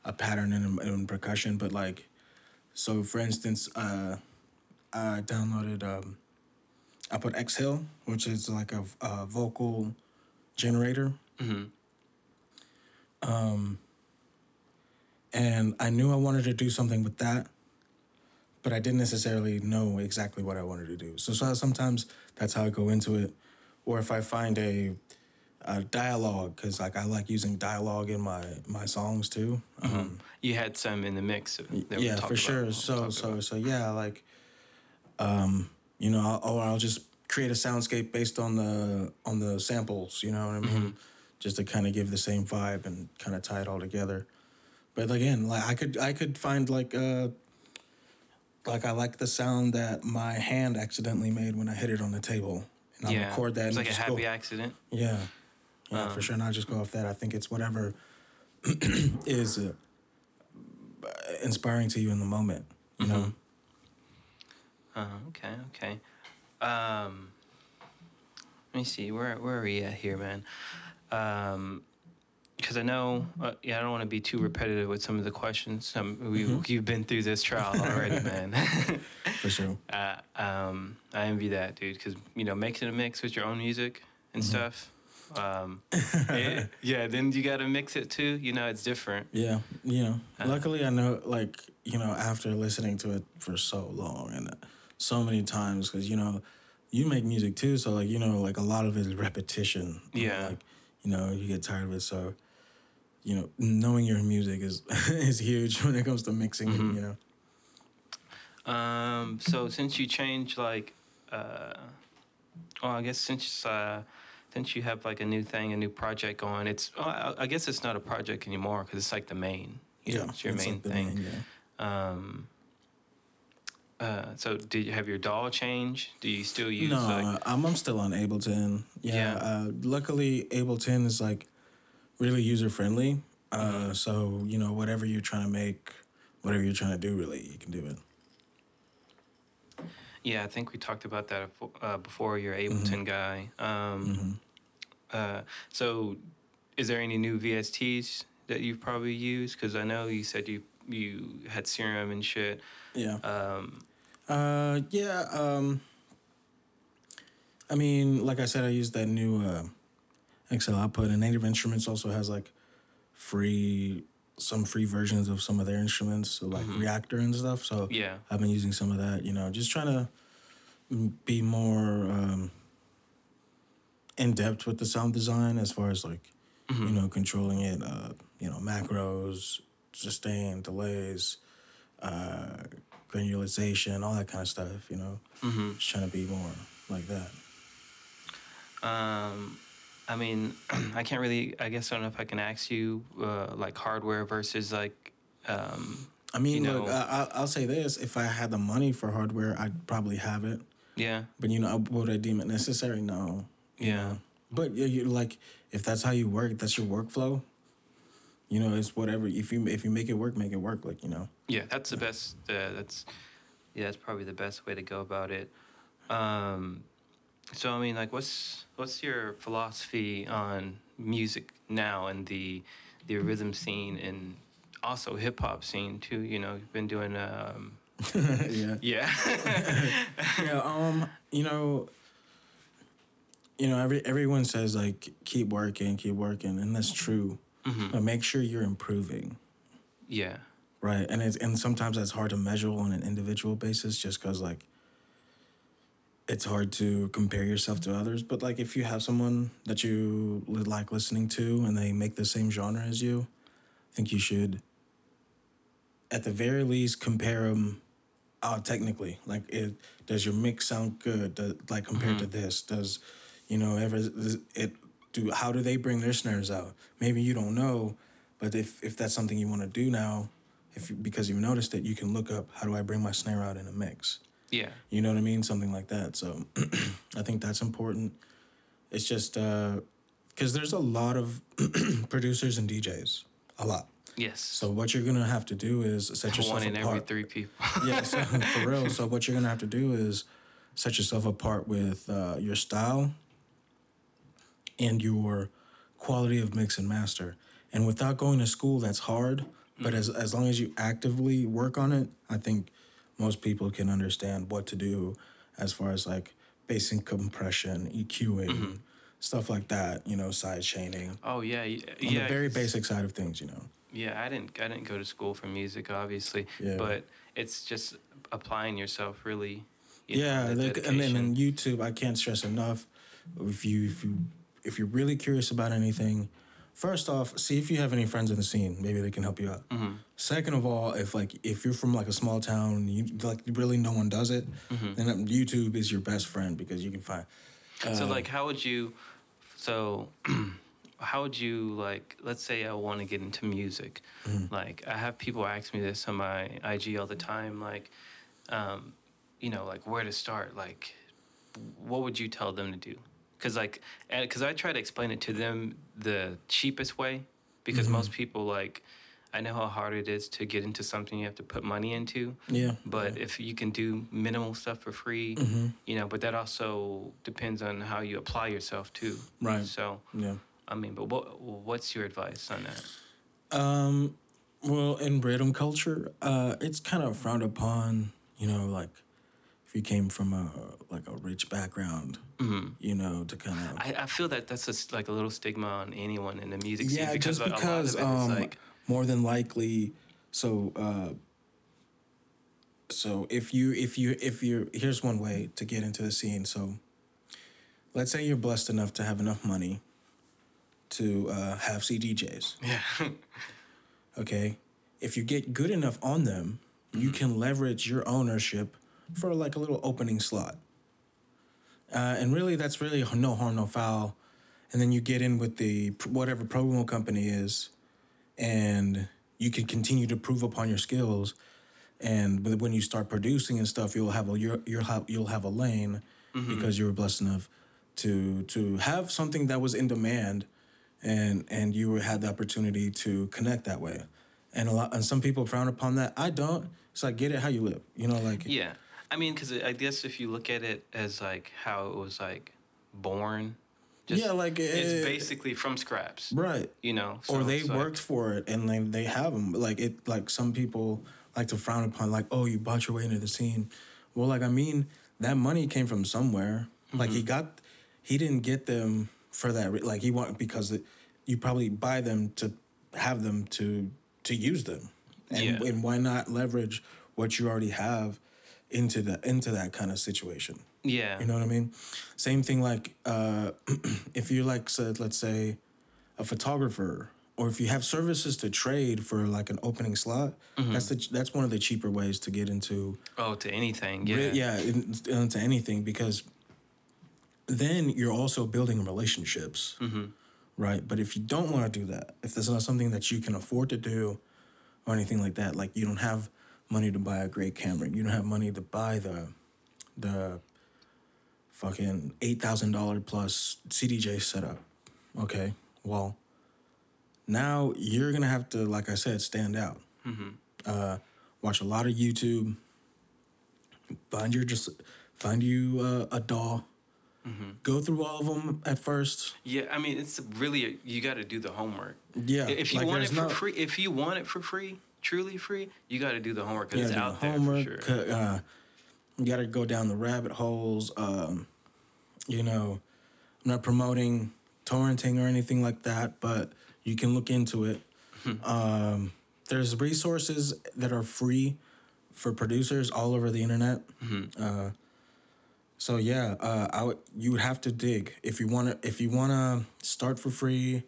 a pattern in, in percussion, but like, so for instance, uh, I downloaded. Um, I put Exhale, which is like a, a vocal generator. Um, and I knew I wanted to do something with that, but I didn't necessarily know exactly what I wanted to do. So, so sometimes that's how I go into it, or if I find a, a dialogue, because like I like using dialogue in my my songs too. Um, You had some in the mix. that yeah, for sure. So so about. so yeah, like, um, you know, I'll, or I'll just create a soundscape based on the on the samples. You know what I mean? Mm-hmm. Just to kind of give the same vibe and kind of tie it all together. But again, like I could I could find like uh like I like the sound that my hand accidentally made when I hit it on the table, and I'll yeah, record that. It's and like a just happy go, accident. yeah, yeah, Um, for sure. And I'll just go off that. I think it's whatever [CLEARS THROAT] is uh, inspiring to you in the moment. You know. Uh, okay, okay. Um, let me see. Where where are we at here, man? Um, because I know, uh, yeah, I don't want to be too repetitive with some of the questions. Um, we you've been through this trial already, [LAUGHS] man. For sure. uh, um, I envy that, dude. Because you know, making a mix with your own music and stuff. Um, it- [LAUGHS] yeah, then you got to mix it too. You know, it's different. Yeah, you know. luckily, I know, like, you know, after listening to it for so long and uh, so many times, because, you know, you make music too. So, like, you know, like a lot of it is repetition. Yeah. Like, you know, you get tired of it. So, you know, knowing your music is [LAUGHS] is huge when it comes to mixing it, you know. Um, so since you changed like, uh, well, I guess since uh, since you have like a new thing, a new project going, it's oh, I, I guess it's not a project anymore because it's like the main. You know, it's your it's main like thing. main, yeah. Um, uh, so did you have your DAW change? Do you still use No, like? I'm, I'm still on Ableton. Yeah. Yeah. Uh, luckily, Ableton is like really user friendly. Uh, Mm-hmm. So you know, whatever you're trying to make, whatever you're trying to do, really, you can do it. Yeah, I think we talked about that uh, before. You're Mm-hmm. Ableton guy. Um, uh, so, is there any new VSTs that you've probably used? Because I know you said you you had Serum and shit. Yeah. Um, Uh, yeah. Um, I mean, like I said, I used that new uh, Exhale output, and Native Instruments also has like free some free versions of some of their instruments, so like Reaktor and stuff. So Yeah. I've been using some of that. You know, just trying to be more um, in depth with the sound design as far as like you know controlling it. Uh, you know, macros, sustain, delays. Uh, granulation, all that kind of stuff, you know. Mm-hmm. Just trying to be more like that. Um, I mean, [CLEARS THROAT] I can't really. I guess I don't know if I can ask you uh, like hardware versus like. Um, I mean, You look, know- I, I, I'll say this: if I had the money for hardware, I'd probably have it. yeah. But you know, would I deem it necessary? No. Yeah. know. But you like, if that's how you work, that's your workflow. You know, it's whatever. If you if you make it work, make it work. Like you know. Yeah, that's the best. Uh, that's yeah, that's probably the best way to go about it. Um, so I mean, like, what's what's your philosophy on music now and the the riddim scene and also hip hop scene too? You know, you've been doing. Um, [LAUGHS] yeah. [LAUGHS] yeah. [LAUGHS] yeah. Um. You know. You know, every everyone says like keep working, keep working, and that's true. But make sure you're improving. yeah. Right, and it's and sometimes that's hard to measure on an individual basis, just because like it's hard to compare yourself to others. But like if you have someone that you li- like listening to and they make the same genre as you, I think you should, at the very least, compare them. Uh, technically, like, it does your mix sound good? Does, like compared to this, does you know ever it do? How do they bring their snares out? Maybe you don't know, but if if that's something you want to do now, if you, because you've noticed it, you can look up how do I bring my snare out in a mix. Yeah. You know what I mean? Something like that. So [CLEARS THROAT] I think that's important. It's just because there's a lot of [CLEARS THROAT] producers and DJs, a lot. Yes. So what you're gonna have to do is set [LAUGHS] yourself one in apart. every three people. [LAUGHS] yeah, so, for real. So what you're gonna have to do is set yourself apart with uh, your style and your quality of mix and master. And without going to school, that's hard. But as as long as you actively work on it, I think most people can understand what to do as far as like basing compression, EQing, mm-hmm. stuff like that. You know, side chaining. oh yeah. y- On Yeah. the very basic side of things, you know. Yeah, I didn't. I didn't go to school for music, obviously. Yeah. But it's just applying yourself, really. you know, Yeah, the like, and then in YouTube, I can't stress enough. If you if you if you're really curious about anything, first off, see if you have any friends in the scene. Maybe they can help you out. Mm-hmm. Second of all, if like if you're from like a small town, you like really no one does it, then YouTube is your best friend because you can find. Mm-hmm. so uh, like, how would you? So, [CLEARS THROAT] how would you like? Let's say I want to get into music. Mm-hmm. Like, I have people ask me this on my IG all the time. Like, um, you know, like where to start. Like, what would you tell them to do? Because like, because I try to explain it to them the cheapest way. Because Mm-hmm. most people like. I know how hard it is to get into something you have to put money into. Yeah, But if you can do minimal stuff for free, Mm-hmm. you know, but that also depends on how you apply yourself too. Right. So, yeah. I mean, but what what's your advice on that? Um, well, in riddim culture, uh, it's kind of frowned upon. You know, like if you came from a like a rich background, you know, to kind of I, I feel that that's just like a little stigma on anyone in the music scene yeah, because just a lot because of it is um, like more than likely, so uh, so if you if you if you here's one way to get into the scene. So let's say you're blessed enough to have enough money to uh, have CDJs. yeah, [LAUGHS] okay if you get good enough on them you can leverage your ownership for like a little opening slot. Uh, and really that's really no harm no foul. And then you get in with the whatever promo company is and you can continue to prove upon your skills. And when you start producing and stuff you'll have a you'll, you'll have you'll have a lane because you were blessed enough to to have something that was in demand and and you had the opportunity to connect that way. And a lot and some people frown upon that. I don't. It's like get it how you live you know like yeah. I mean, because I guess if you look at it as like how it was like born, just, Yeah, like, it's uh, basically from scraps, right. You know, or they it's like- worked for it and then they have them. Like it, like some people like to frown upon, like, oh, you bought your way into the scene. Well, like I mean, that money came from somewhere. Like Mm-hmm. he got, he didn't get them for that. re- Like he want because it, you probably buy them to have them to to use them, and, Yeah. and why not leverage what you already have into the into that kind of situation. Yeah. You know what I mean? Same thing like uh, [CLEARS THROAT] if you're like said, let's say a photographer or if you have services to trade for like an opening slot, Mm-hmm. that's the that's one of the cheaper ways to get into Oh, to anything. Yeah. yeah into anything because then you're also building relationships, Mm-hmm. right? But if you don't want to do that, if there's not something that you can afford to do or anything like that, like you don't have money to buy a great camera, you don't have money to buy the the fucking eight thousand dollar plus CDJ setup. Okay, well, now you're gonna have to, like I said, stand out. Uh, watch a lot of YouTube. Find your just find you uh, a DAW. Go through all of them at first. Yeah, I mean, it's really you got to do the homework. Yeah, If you like, want it for no- free, if you want it for free, truly free, you got to do the homework because it's do the out homework. there for sure. Uh, you got to go down the rabbit holes. Um, you know, I'm not promoting torrenting or anything like that, but you can look into it. um, there's resources that are free for producers all over the internet. Uh, so yeah, uh, I would you would have to dig if you want to if you want to start for free.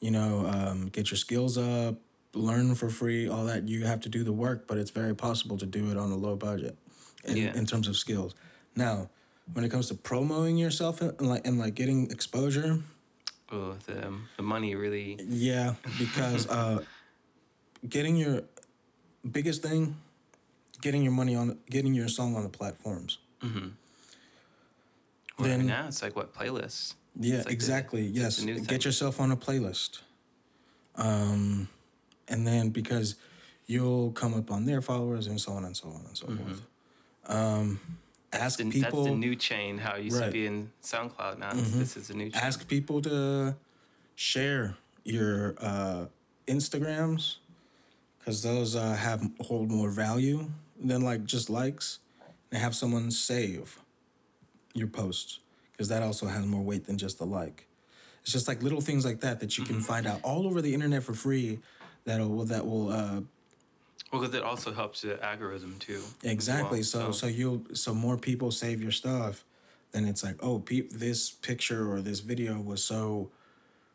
You know, um, get your skills up, learn for free, all that. You have to do the work, but it's very possible to do it on a low budget in, Yeah. in terms of skills. Now, when it comes to promoting yourself and like and like getting exposure, Oh, the the money really. yeah, because [LAUGHS] uh, getting your biggest thing, getting your money on, getting your song on the platforms. Well, Then- now it's like what playlists. Yeah, like exactly. yes, the thing. get yourself on a playlist. Um, and then because you'll come up on their followers and so on and so on and so forth. Um, ask Mm-hmm. The- people. that's the new chain. How it used Right. Mm-hmm. to be in SoundCloud. Now it's this is the new chain. ask people to share your uh, Instagrams because those uh, have hold more value than like just likes. And have someone save your posts because that also has more weight than just a like. It's just like little things like that that you can find out all over the internet for free. That will that will uh, Well, because it also helps the algorithm too. Exactly. well. So so you'll so more people save your stuff, then it's like oh pe- this picture or this video was so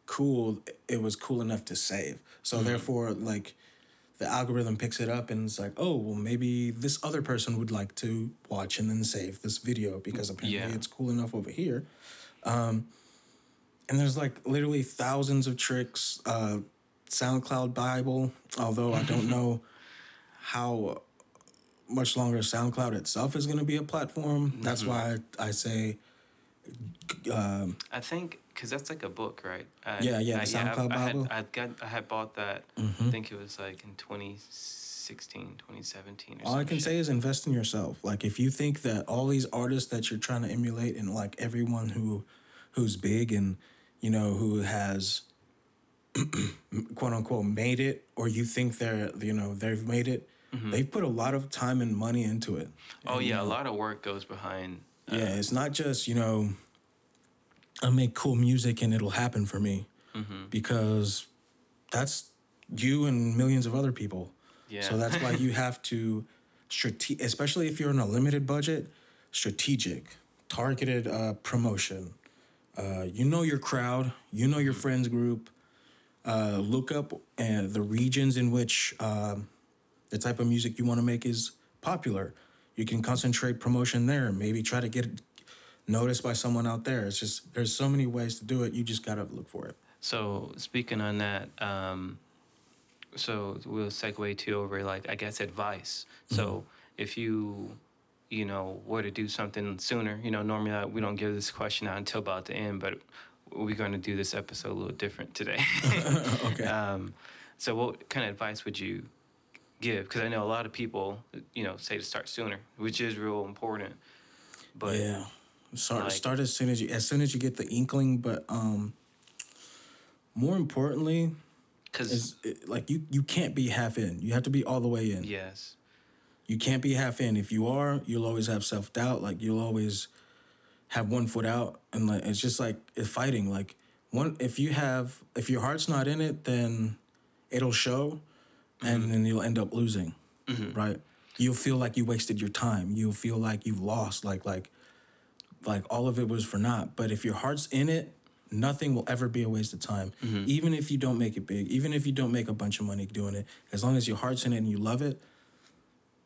cool it was cool enough to save. So Mm-hmm. therefore like the algorithm picks it up and it's like oh well maybe this other person would like to watch and then save this video because apparently Yeah. it's cool enough over here. Um, and there's like literally thousands of tricks. Uh, SoundCloud Bible, although I don't [LAUGHS] know how much longer SoundCloud itself is going to be a platform. That's why I, I say, um, I think because that's like a book, right? I, Yeah, yeah, the I, SoundCloud I, I had, Bible. I got, I had bought that. Mhm. I think it was like in 2016, 2017. Or all I can shit. say is invest in yourself. Like if you think that all these artists that you're trying to emulate and like everyone who who's big and you know who has [CLEARS THROAT] quote unquote made it or you think they're you know they've made it they've put a lot of time and money into it Mm-hmm. Oh And, you yeah, a lot of work goes behind. uh, yeah it's not just you know i make cool music and it'll happen for me Mm-hmm. because that's you and millions of other people Yeah. so that's why you [LAUGHS] have to strate- especially if you're on a limited budget strategic targeted uh, promotion uh, you know your crowd you know your friends group uh, look up uh, the regions in which um, the type of music you want to make is popular you can concentrate promotion there maybe try to get noticed by someone out there it's just there's so many ways to do it you just gotta look for it So speaking on that, um, so we'll segue to over like I guess advice. So Mm-hmm. if you, you know, were to do something sooner, you know, normally I, we don't give this question out until about the end, but we're going to do this episode a little different today. [LAUGHS] okay um, so what kind of advice would you give? Because I know a lot of people, you know, say to start sooner, which is real important. But yeah Start Like- start as soon as you as soon as you get the inkling, but um, more importantly, Because it, like you you can't be half in. You have to be all the way in. yes, You can't be half in. If you are, you'll always have self doubt. Like you'll always have one foot out, and like it's just like it's fighting. Like one, if you have, if your heart's not in it, then it'll show, and mm-hmm. then you'll end up losing. Mm-hmm. Right? You'll feel like you wasted your time. You'll feel like you've lost. Like like like all of it was for naught. But if your heart's in it, nothing will ever be a waste of time. Mm-hmm. Even if you don't make it big, even if you don't make a bunch of money doing it, as long as your heart's in it and you love it,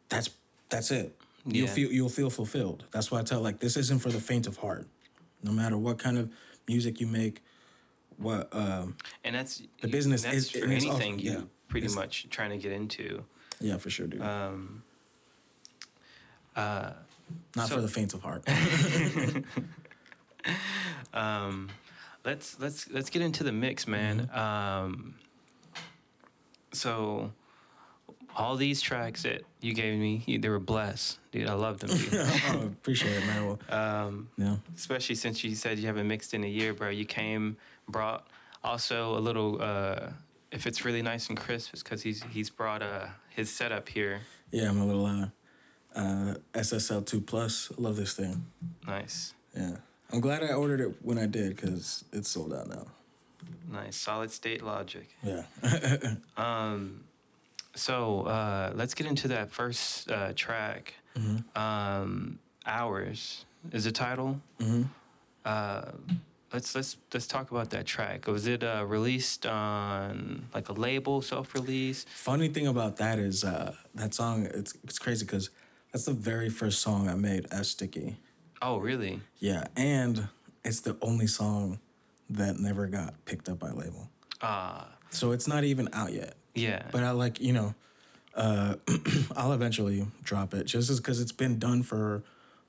that's that's it. You'll Yeah. feel you'll feel fulfilled. That's why I tell like this isn't for the faint of heart. No matter what kind of music you make, what um and that's The business that's is- for anything you yeah. pretty much trying to get into. yeah for sure, dude. Um, uh, Not so- for the faint of heart. [LAUGHS] [LAUGHS] um, let's let's let's get into the mix, man. Mm-hmm. Um, so all these tracks that you gave me, they were blessed, dude. I love them, [LAUGHS] dude. oh, appreciate it, man. Well, um, yeah. especially since you said you haven't mixed in a year, bro. You came, brought also a little. Uh, if it's really nice and crisp, it's because he's he's brought uh, his setup here. Yeah, I'm a little uh uh SSL two plus. I love this thing. Nice, Yeah. I'm glad I ordered it when I did because it's sold out now. nice, solid state logic. Yeah. [LAUGHS] Um, so uh, let's get into that first uh, track. Mm-hmm. Um, Hours is the title. hmm Uh, let's let's let's talk about that track. Was it uh, released on like a label, self-release? Funny thing about that is uh, that song. It's it's crazy because that's the very first song I made as Sticky. Oh, really? Yeah, and it's the only song that never got picked up by label. Ah, So it's not even out yet. yeah. But I like you know, uh, [CLEARS THROAT] I'll eventually drop it just because it's been done for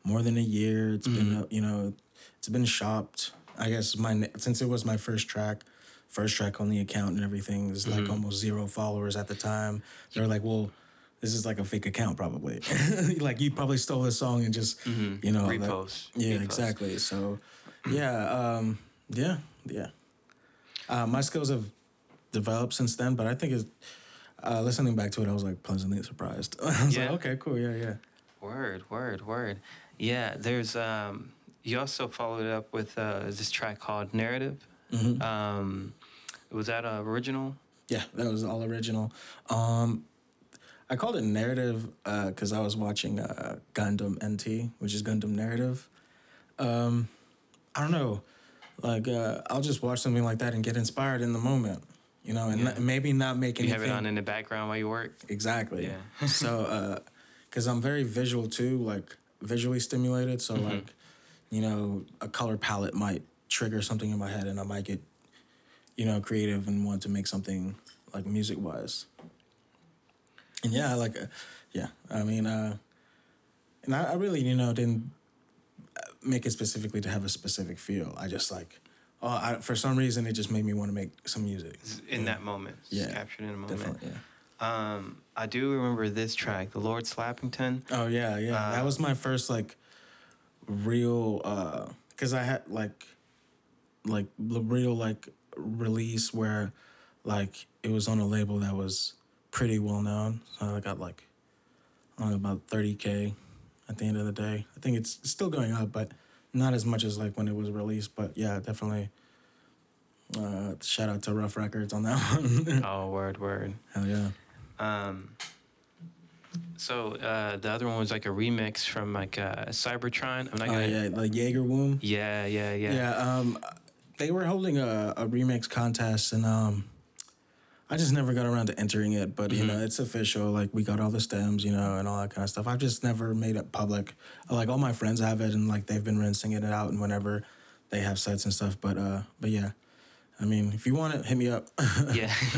more than a year. It's been uh, you know, it's been shopped. I guess my since it was my first track, first track on the account and everything. There's like almost zero followers at the time. They're like, well. This is like a fake account, probably. [LAUGHS] like you probably stole this song and just, you know, Repost. yeah, Repost. exactly. So, [CLEARS THROAT] yeah, um, yeah, yeah. Uh, my skills have developed since then, but I think it's uh, listening back to it, I was like pleasantly surprised. [LAUGHS] I was Yeah. like, okay, cool, yeah, yeah. Word, word, word. Yeah, there's um you also followed up with uh this track called Narrative. Mm-hmm. Um was that uh, original? Yeah, that was all original. Um, I called it narrative because I was watching uh, Gundam NT, which is Gundam Narrative. Um, I don't know, like uh, I'll just watch something like that and get inspired in the moment, you know, and Yeah. not- maybe not make You anything. have it on in the background while you work? Exactly. Yeah. [LAUGHS] so, because I'm very visual too, like visually stimulated. So, Mm-hmm. like, you know, a color palette might trigger something in my head, and I might get, you know, creative and want to make something like music wise. And yeah, like, uh, yeah, I mean, uh, and I, I really, you know, didn't uh, make it specifically to have a specific feel. I just like, oh, I, for some reason, it just made me want to make some music. In that moment. Yeah, Captured in a moment. Definitely, yeah. Um I do remember this track, The Lord Slappington. Oh yeah, yeah. Uh, that was my first like real uh cuz I had like like the real like release where like it was on a label that was pretty well known. So I got like I don't know about 30k at the end of the day. I think it's still going up but not as much as like when it was released, but yeah, definitely uh shout out to Rough Records on that [LAUGHS] one. Oh, word, word. Hell yeah. Um so uh the other one was like a remix from like uh Cybertron. I'm not Oh gonna yeah, like Jaeger Womb. yeah, yeah, yeah. Yeah, um, they were holding a, a remix contest, and um, I just never got around to entering it. But you know, it's official. Like we got all the stems, you know, and all that kind of stuff. I've just never made it public. Like all my friends have it, and like they've been rinsing it out, and whenever they have sets and stuff. But uh, but yeah, I mean, if you want it, hit me up. Yeah. [LAUGHS]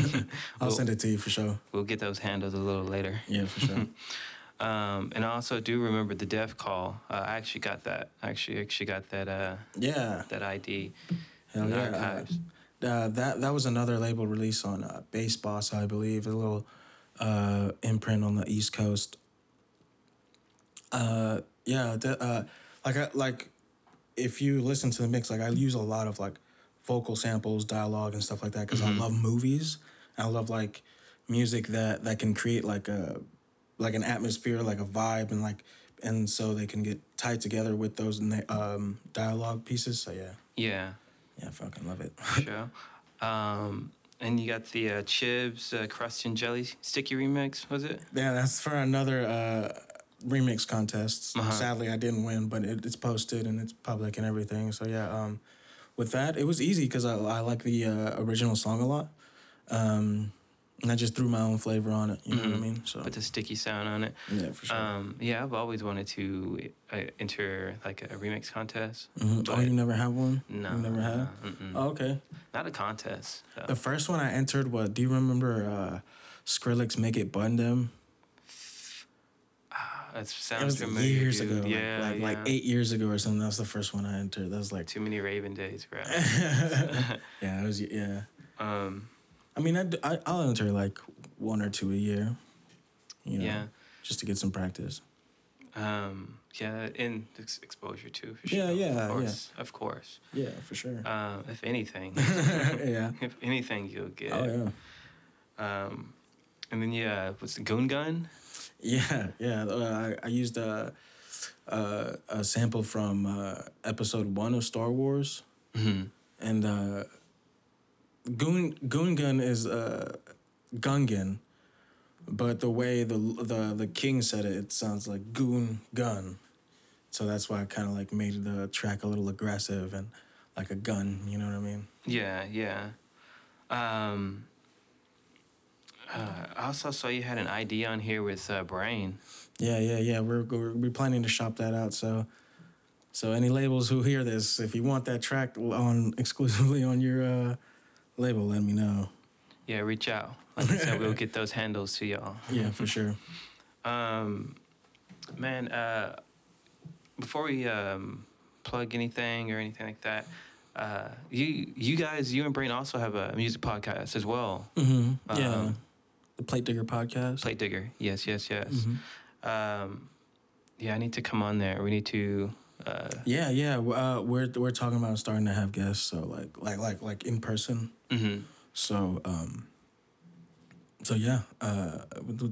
I'll We'll- send it to you for sure. We'll get those handles a little later. Yeah, for sure. [LAUGHS] Um, and I also do remember the Def Call. Uh, I actually got that. I actually, actually got that. Uh, yeah, that ID. hell yeah. Uh, that that was another label release on uh, Bass Boss, I believe, a little uh, imprint on the East Coast. Uh, yeah, the, uh, like I, like if you listen to the mix, like I use a lot of like vocal samples, dialogue, and stuff like that because I love movies. I love like music that that can create like a like an atmosphere, like a vibe, and like and so they can get tied together with those um, dialogue pieces. So yeah, Yeah, yeah, I fucking love it. sure. Um, and you got the uh, Chibs uh, Crust and Jelly Sticky remix, was it? Yeah, that's for another uh, remix contest. Uh-huh. Sadly, I didn't win, but it, it's posted and it's public and everything. So yeah, um, with that, it was easy because I, I like the uh, original song a lot, um, and I just threw my own flavor on it. You know what I Mhm. mean? So Put the sticky sound on it. yeah, for sure. Um, yeah, I've always wanted to uh, enter like a remix contest. Mhm. Oh, you never have one? No, you never have. mm-mm. Oh, okay. Not a contest. so. The first one I entered was. Do you remember uh, Skrillex "Make It Bun Dem"? That It sounds was familiar. years dude. ago, like- Yeah, like, yeah. like eight years ago or something. That was the first one I entered. That was like, Too many Raven days, bro. [LAUGHS] [LAUGHS] yeah, it was yeah. um, I mean, I, I, I'll enter like one or two a year. You know, Yeah. just to get some practice. um, yeah, and ex- exposure too. For sure. Yeah, yeah, of yeah. course, of course. Yeah, for sure. Um, if anything, [LAUGHS] yeah. [LAUGHS] if anything, you'll get. Oh yeah. Um, and then yeah, what's the Goon Gun? [LAUGHS] Yeah, yeah. Uh, I, I used a, a a sample from uh, episode one of Star Wars, Mm-hmm. and uh, Goon Goon Gun is uh, Gungan, but the way the the the king said it, it sounds like Goon Gun, so that's why I kind of like made the track a little aggressive and like a gun. You know what I mean? Yeah, yeah. Um, uh, I also saw you had an ID on here with uh, Brain. Yeah, yeah, yeah. We're, we're we're planning to shop that out. So, so any labels who hear this, if you want that track on [LAUGHS] exclusively on your uh, label, let me know. Yeah, reach out. Like I said, we'll get those handles to y'all. [LAUGHS] Yeah, for sure. Um, man, uh, before we um, plug anything or anything like that, uh, you you guys, you and Brain also have a music podcast as well. Mm-hmm. Yeah, Um, the Plate Digger podcast. Plate Digger. Yes, yes, yes. Mhm. Um, yeah, I need to come on there. We need to. Uh, Yeah, yeah. Uh, we're we're talking about starting to have guests, so like like like like in person. Mhm. So um. So yeah, uh,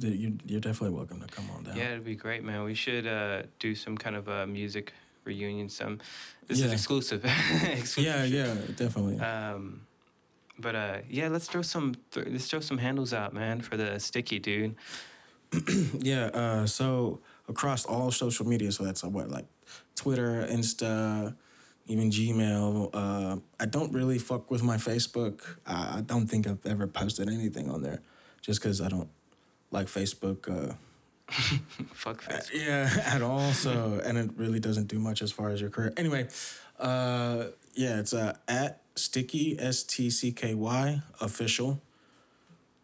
you you're definitely welcome to come on down. Yeah, it'd be great, man. We should uh, do some kind of a music reunion. Some. This Yeah. is exclusive. [LAUGHS] exclusive yeah, yeah, definitely. Um, but uh, yeah, let's throw some th- let's throw some handles out, man, for the sticky dude. [CLEARS THROAT] Yeah, uh, so across all social media, so that's uh, what like Twitter, Insta, even Gmail. Uh, I don't really fuck with my Facebook. I, I don't think I've ever posted anything on there, just because I don't like Facebook. Uh, [LAUGHS] Fuck uh, Facebook. yeah, [LAUGHS] at all. So and it really doesn't do much as far as your career. Anyway, uh, yeah, it's uh, at Sticky S T C K Y official.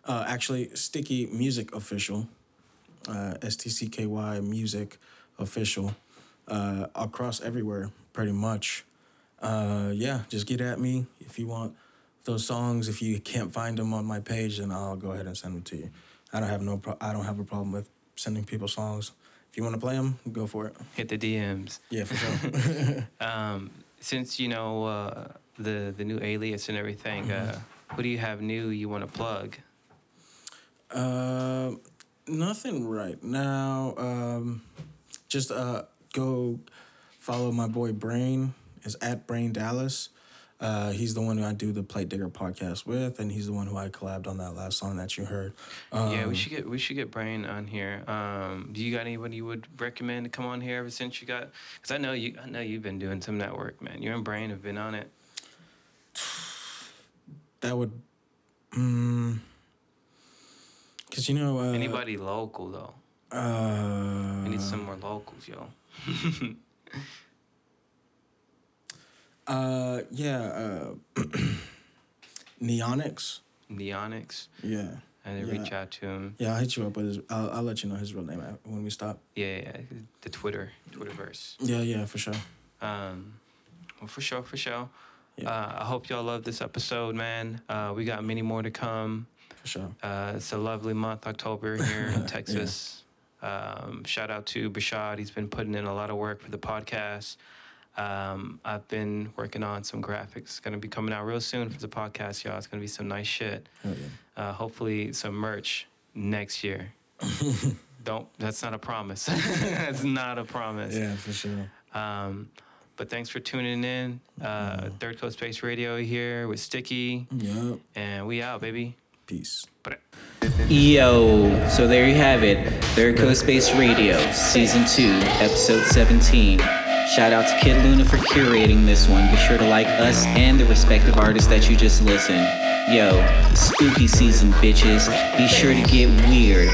Uh, actually, Sticky Music official. Uh, S T C K Y Music official. Uh, across everywhere, pretty much. Uh, yeah, just get at me if you want those songs. If you can't find them on my page, then I'll go ahead and send them to you. I don't have no. Pro- I don't have a problem with sending people songs. If you want to play them, go for it. Hit the DMs. Yeah, for sure. [LAUGHS] [LAUGHS] Um, since you know uh, the the new alias and everything, uh, what do you have new you want to plug? uh, nothing right now. Um, just uh, go follow my boy Brain. Is at Brain Dallas. Uh, he's the one who I do the Plate Digger podcast with, and he's the one who I collabed on that last song that you heard. Um, yeah, we should get we should get Brain on here. Um, do you got anybody you would recommend to come on here ever since you got? Because I know you I know you've been doing some network, man. You and Brain have been on it. That would. Mm, Cause you know uh, Anybody local though? Uh, We need some more locals, yo. [LAUGHS] Uh, yeah. Uh, [CLEARS THROAT] Neonics. Neonics. Yeah. And then Yeah. reach out to him. Yeah, I'll hit you up with his. I'll, I'll let you know his real name when we stop. Yeah, yeah, yeah, the Twitter, Twitterverse. Yeah, yeah, for sure. Um, well, for sure, for sure. Yeah. Uh, I hope y'all love this episode, man. Uh, we got many more to come. For sure. Uh, it's a lovely month, October here in [LAUGHS] Texas. Um, shout out to Bashad. He's been putting in a lot of work for the podcast. Um, I've been working on some graphics. Going to be coming out real soon for the podcast, y'all. It's going to be some nice shit. Hell yeah. Uh, hopefully, some merch next year. [LAUGHS] Don't. That's not a promise. [LAUGHS] that's not a promise. Yeah, for sure. Um, but thanks for tuning in. Uh, Third Coast Space Radio here with Sticky, Yup. and we out, baby. Peace. Yo, so there you have it. Third Coast Space Radio, Season 2, Episode 17. Shout out to Kid Luna for curating this one. Be sure to like us and the respective artists that you just listened. Yo, spooky season, bitches. Be sure to get weird.